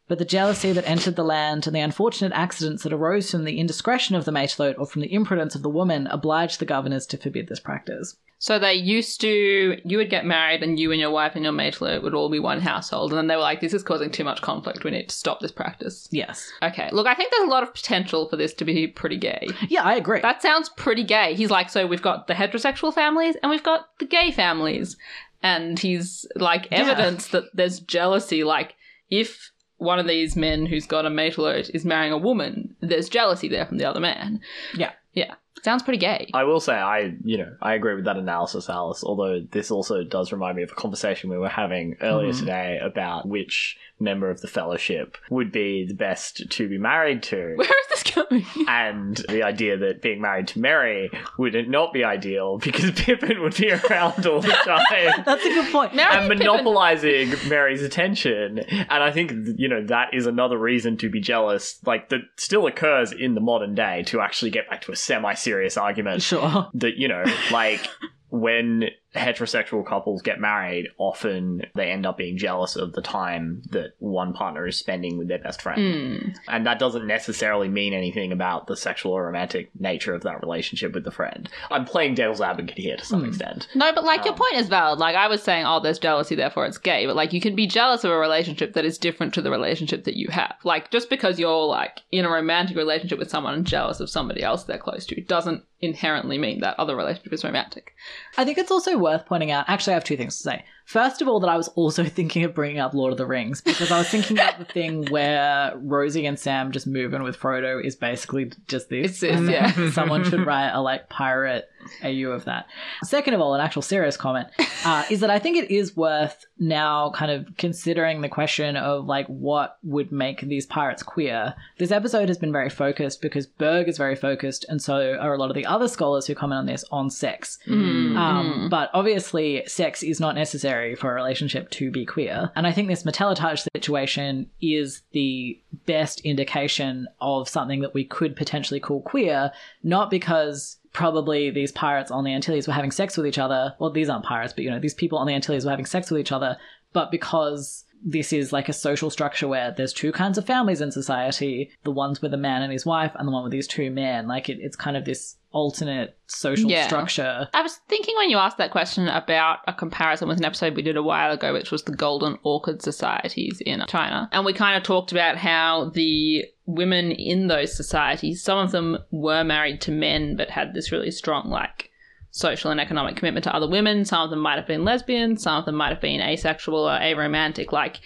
But the jealousy that entered the land and the unfortunate accidents that arose from the indiscretion of the matelote or from the imprudence of the woman obliged the governors to forbid this practice. So they used to, you would get married and you and your wife and your matelote would all be one household. And then they were like, this is causing too much conflict. We need to stop this practice. Yes. Okay. Look, I think there's a lot of potential for this to be pretty gay. Yeah, I agree. That sounds pretty gay. He's like, so we've got the heterosexual families and we've got the gay families. And he's like Yeah. evidence that there's jealousy. Like, if one of these men who's got a matelote is marrying a woman, there's jealousy there from the other man. yeah. Yeah. Sounds pretty gay. I will say, I you know, I agree with that analysis, Alice. Although this also does remind me of a conversation we were having earlier Mhm. today about which member of the fellowship would be the best to be married to. Where is this going? and the idea that being married to Merry would not be ideal because Pippin would be around all the time. That's a good point. Merry and Pippin- monopolizing Merry's attention. And I think, you know, that is another reason to be jealous, like, that still occurs in the modern day to actually get back to a semi serious argument. Sure. That, you know, like, when heterosexual couples get married, often they end up being jealous of the time that one partner is spending with their best friend. Hmm. And that doesn't necessarily mean anything about the sexual or romantic nature of that relationship with the friend. I'm playing devil's advocate here to some Hmm. extent. No, but like your Um, point is valid. Like I was saying, oh, there's jealousy, therefore it's gay. But like you can be jealous of a relationship that is different to the relationship that you have. Like just because you're like in a romantic relationship with someone and jealous of somebody else they're close to doesn't inherently mean that other relationship is romantic. I think it's also worth pointing out. Actually, I have two things to say. First of all, that I was also thinking of bringing up Lord of the Rings because I was thinking about the thing where Rosie and Sam just move in with Frodo is basically just this. It's this, yeah. Someone should write a like pirate AU of that. Second of all, an actual serious comment uh, is that I think it is worth now kind of considering the question of like what would make these pirates queer. This episode has been very focused because Burg is very focused, and so are a lot of the other scholars who comment on this on sex. Mm. Um, but obviously, sex is not necessary for a relationship to be queer. And I think this Matelotage situation is the best indication of something that we could potentially call queer, not because probably these pirates on the Antilles were having sex with each other. Well, these aren't pirates, but you know, these people on the Antilles were having sex with each other, but because this is like a social structure where there's two kinds of families in society the ones with a man and his wife and the one with these two men like it, it's kind of this alternate social Yeah. structure I was thinking when you asked that question about a comparison with an episode we did a while ago, which was the Golden Orchid Societies in China. And we kind of talked about how the women in those societies, some of them were married to men but had this really strong, like, social and economic commitment to other women. Some of them might have been lesbian, some of them might have been asexual or aromantic. Like,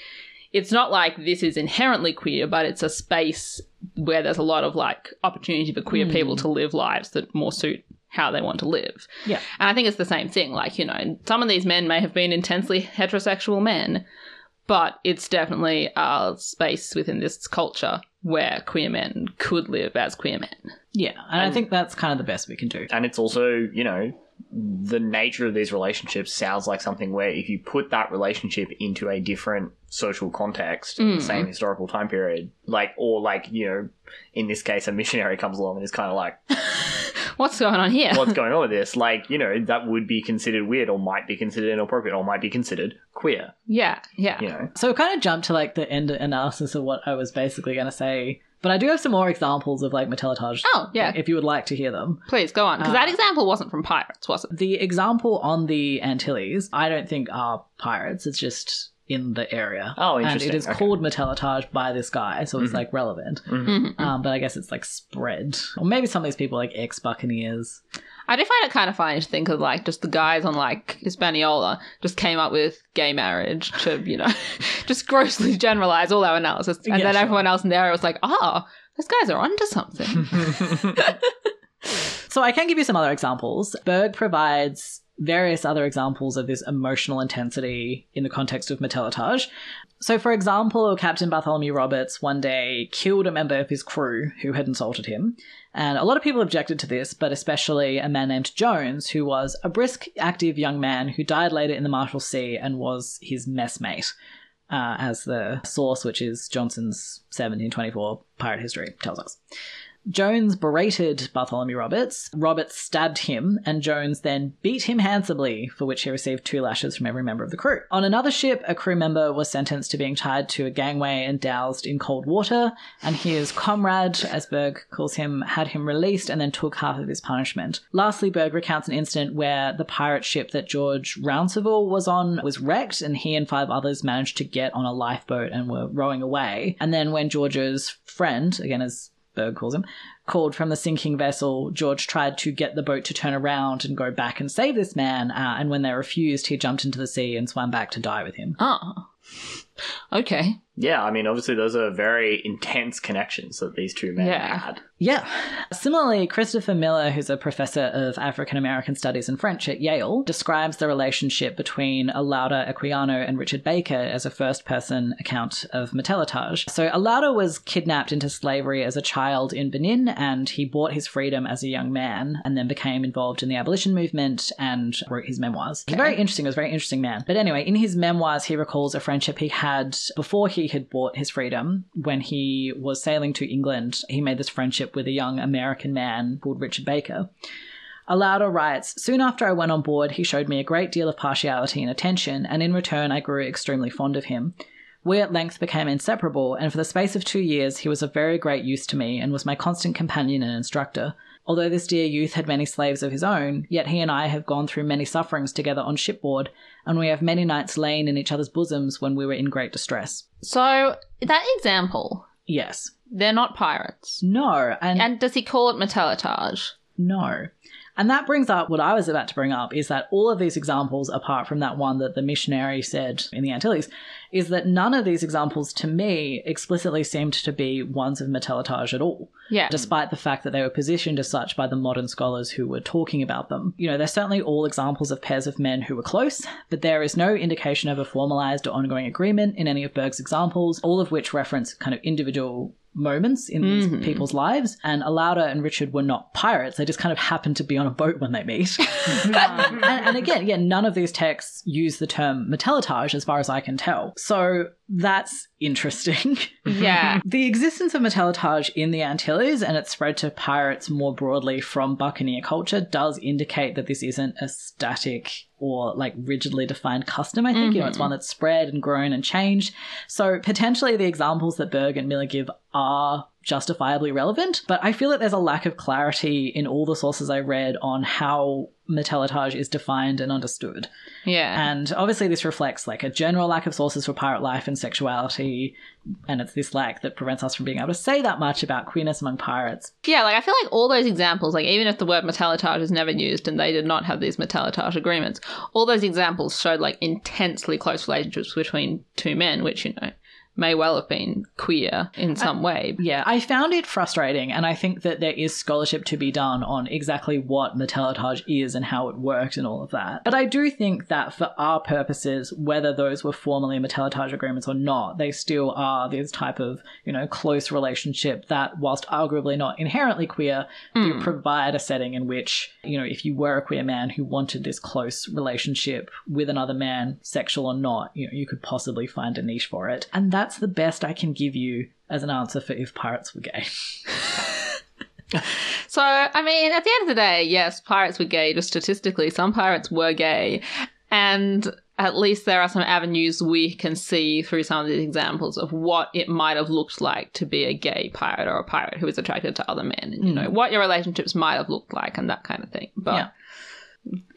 it's not like this is inherently queer, but it's a space where there's a lot of like opportunity for queer hmm. people to live lives that more suit how they want to live. Yeah. And I think it's the same thing. Like, you know, some of these men may have been intensely heterosexual men, but it's definitely a space within this culture where queer men could live as queer men. Yeah, and I think that's kind of the best we can do. And it's also, you know, the nature of these relationships sounds like something where if you put that relationship into a different social context, in the same historical time period, like, or like, you know, in this case, a missionary comes along and is kind of like, What's going on here? what's going on with this? Like, you know, that would be considered weird or might be considered inappropriate or might be considered queer, yeah, yeah. you know. So we kind of jumped to like the end analysis of what I was basically going to say, but I do have some more examples of like Matelotage. Oh, yeah. If you would like to hear them. Please go on. Because that example wasn't from pirates, was it? The example on the Antilles, I don't think are pirates. It's just in the area. Oh, interesting. And it is Okay. called Matelotage by this guy, so it's like relevant. Mhm. Um, but I guess it's like spread. Or maybe some of these people are, like ex Buccaneers. I do find it kind of funny to think of like just the guys on like Hispaniola just came up with gay marriage to, you know, just grossly generalize all our analysis. And Yeah, then sure. everyone else in the area was like, oh, those guys are onto something. So I can give you some other examples. Burg provides various other examples of this emotional intensity in the context of Matelotage. So, for example, Captain Bartholomew Roberts one day killed a member of his crew who had insulted him. And a lot of people objected to this, but especially a man named Jones, who was a brisk, active young man who died later in the Marshalsea and was his messmate, uh, as the source, which is Johnson's 1724 pirate history, tells us. Jones berated Bartholomew Roberts. Roberts stabbed him, and Jones then beat him handsomely, for which he received two lashes from every member of the crew. On another ship, a crew member was sentenced to being tied to a gangway and doused in cold water, and his comrade, as Burg calls him, had him released and then took half of his punishment. Lastly, Burg recounts an incident where the pirate ship that George Rounceville was on was wrecked, and he and five others managed to get on a lifeboat and were rowing away. And then when George's friend, again as Burg calls him, called from the sinking vessel, George tried to get the boat to turn around and go back and save this man. Uh, and when they refused, he jumped into the sea and swam back to die with him. oh. Okay. Yeah, I mean, obviously, those are very intense connections that these two men Yeah. had. Yeah. Similarly, Christopher Miller, who's a professor of African American Studies and French at Yale, describes the relationship between Olaudah Equiano and Richard Baker as a first person account of Metellotage. So, Olaudah was kidnapped into slavery as a child in Benin, and he bought his freedom as a young man and then became involved in the abolition movement and wrote his memoirs. He's very interesting, he was a very interesting man. But anyway, in his memoirs, he recalls a friendship he had before he had bought his freedom when he was sailing to England. He made this friendship with a young American man called Richard Baker. Olaudah writes Soon after I went on board, he showed me a great deal of partiality and attention, and in return, I grew extremely fond of him. We at length became inseparable, and for the space of two years, he was of very great use to me and was my constant companion and instructor. Although this dear youth had many slaves of his own, yet he and I have gone through many sufferings together on shipboard, and we have many nights lain in each other's bosoms when we were in great distress. So, that example, Yes. they're not pirates. No, and, And does he call it matelotage? No. And that brings up what I was about to bring up is that all of these examples, apart from that one that the missionary said in the Antilles, is that none of these examples to me explicitly seemed to be ones of matelotage at all. Yeah. Despite the fact that they were positioned as such by the modern scholars who were talking about them. You know, they're certainly all examples of pairs of men who were close, but there is no indication of a formalized or ongoing agreement in any of Burg's examples, all of which reference kind of individual moments in these people's lives. And Olaudah and Richard were not pirates. They just kind of happened to be on a boat when they meet. Um, and, and again, yeah, none of these texts use the term matelotage as far as I can tell. So that's interesting. Yeah. The existence of matelotage in the Antilles and its spread to pirates more broadly from buccaneer culture does indicate that this isn't a static or like rigidly defined custom. I think you know it's mm-hmm. one that's spread and grown and changed. So potentially the examples that Burg and Miller give are justifiably relevant, but I feel that there's a lack of clarity in all the sources I read on how matelotage is defined and understood. Yeah. And obviously, this reflects like a general lack of sources for pirate life and sexuality. And it's this lack that prevents us from being able to say that much about queerness among pirates. Yeah, like I feel like all those examples, like even if the word matelotage is never used and they did not have these matelotage agreements, all those examples showed like intensely close relationships between two men, which, you know, may well have been queer in some way. Yeah, I found it frustrating, and I think that there is scholarship to be done on exactly what matelotage is and how it worked and all of that. But I do think that for our purposes, whether those were formally matelotage agreements or not, they still are this type of, you know, close relationship that, whilst arguably not inherently queer, do hmm. provide a setting in which, you know, if you were a queer man who wanted this close relationship with another man, sexual or not, you know, you could possibly find a niche for it. And that's the best I can give you as an answer for if pirates were gay. So, I mean, at the end of the day, yes, pirates were gay, just statistically, some pirates were gay. And at least there are some avenues we can see through some of these examples of what it might have looked like to be a gay pirate or a pirate who is attracted to other men, and you hmm. know what your relationships might have looked like and that kind of thing. But Yeah.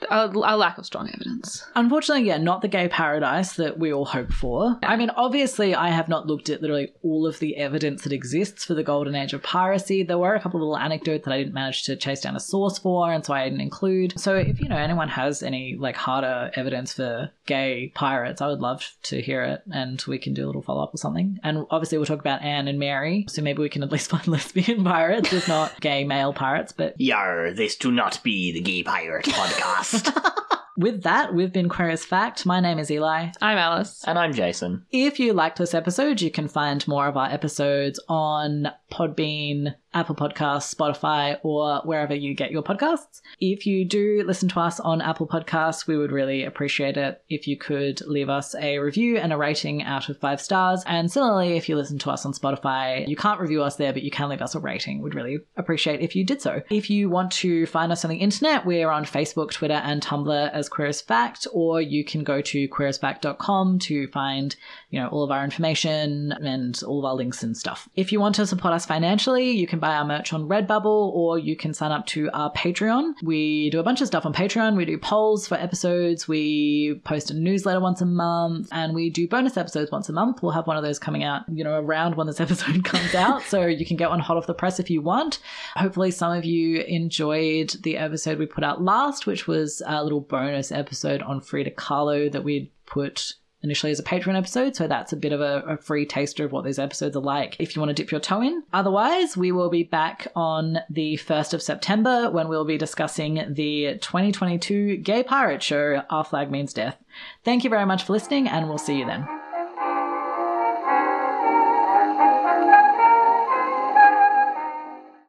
A, a lack of strong evidence. Unfortunately, yeah, not the gay paradise that we all hope for. I mean, obviously, I have not looked at literally all of the evidence that exists for the golden age of piracy. There were a couple of little anecdotes that I didn't manage to chase down a source for, and so I didn't include. So, if you know anyone has any like harder evidence for gay pirates, I would love to hear it, and we can do a little follow up or something. And obviously, we'll talk about Anne and Mary, so maybe we can at least find lesbian pirates, if not gay male pirates. But Yar, this do not be the Gay Pirate podcast. with that, we've been Queer as Fact. My name is Eli. I'm Alice. and I'm Jason. If you liked this episode, you can find more of our episodes on Podbean, Apple Podcasts, Spotify, or wherever you get your podcasts. If you do listen to us on Apple Podcasts, we would really appreciate it if you could leave us a review and a rating out of five stars. And similarly, if you listen to us on Spotify, you can't review us there, but you can leave us a rating. We'd really appreciate if you did so. If you want to find us on the internet, we're on Facebook, Twitter, and Tumblr as Queer as Fact, or you can go to queerasfact.com to find, you know, all of our information and all of our links and stuff. If you want to support us financially, you can buy our merch on Redbubble or you can sign up to our Patreon. We do a bunch of stuff on Patreon. We do polls for episodes, we post a newsletter once a month, and we do bonus episodes once a month. We'll have one of those coming out, you know, around when this episode comes out, so you can get one hot off the press if you want. Hopefully, some of you enjoyed the episode we put out last, which was a little bonus episode on Frida Kahlo that we'd put initially as a Patreon episode, so that's a bit of a, a free taster of what these episodes are like if you want to dip your toe in. Otherwise, we will be back on the 1st of September when we'll be discussing the 2022 Gay Pirate Show Our Flag Means Death. Thank you very much for listening, and we'll see you then.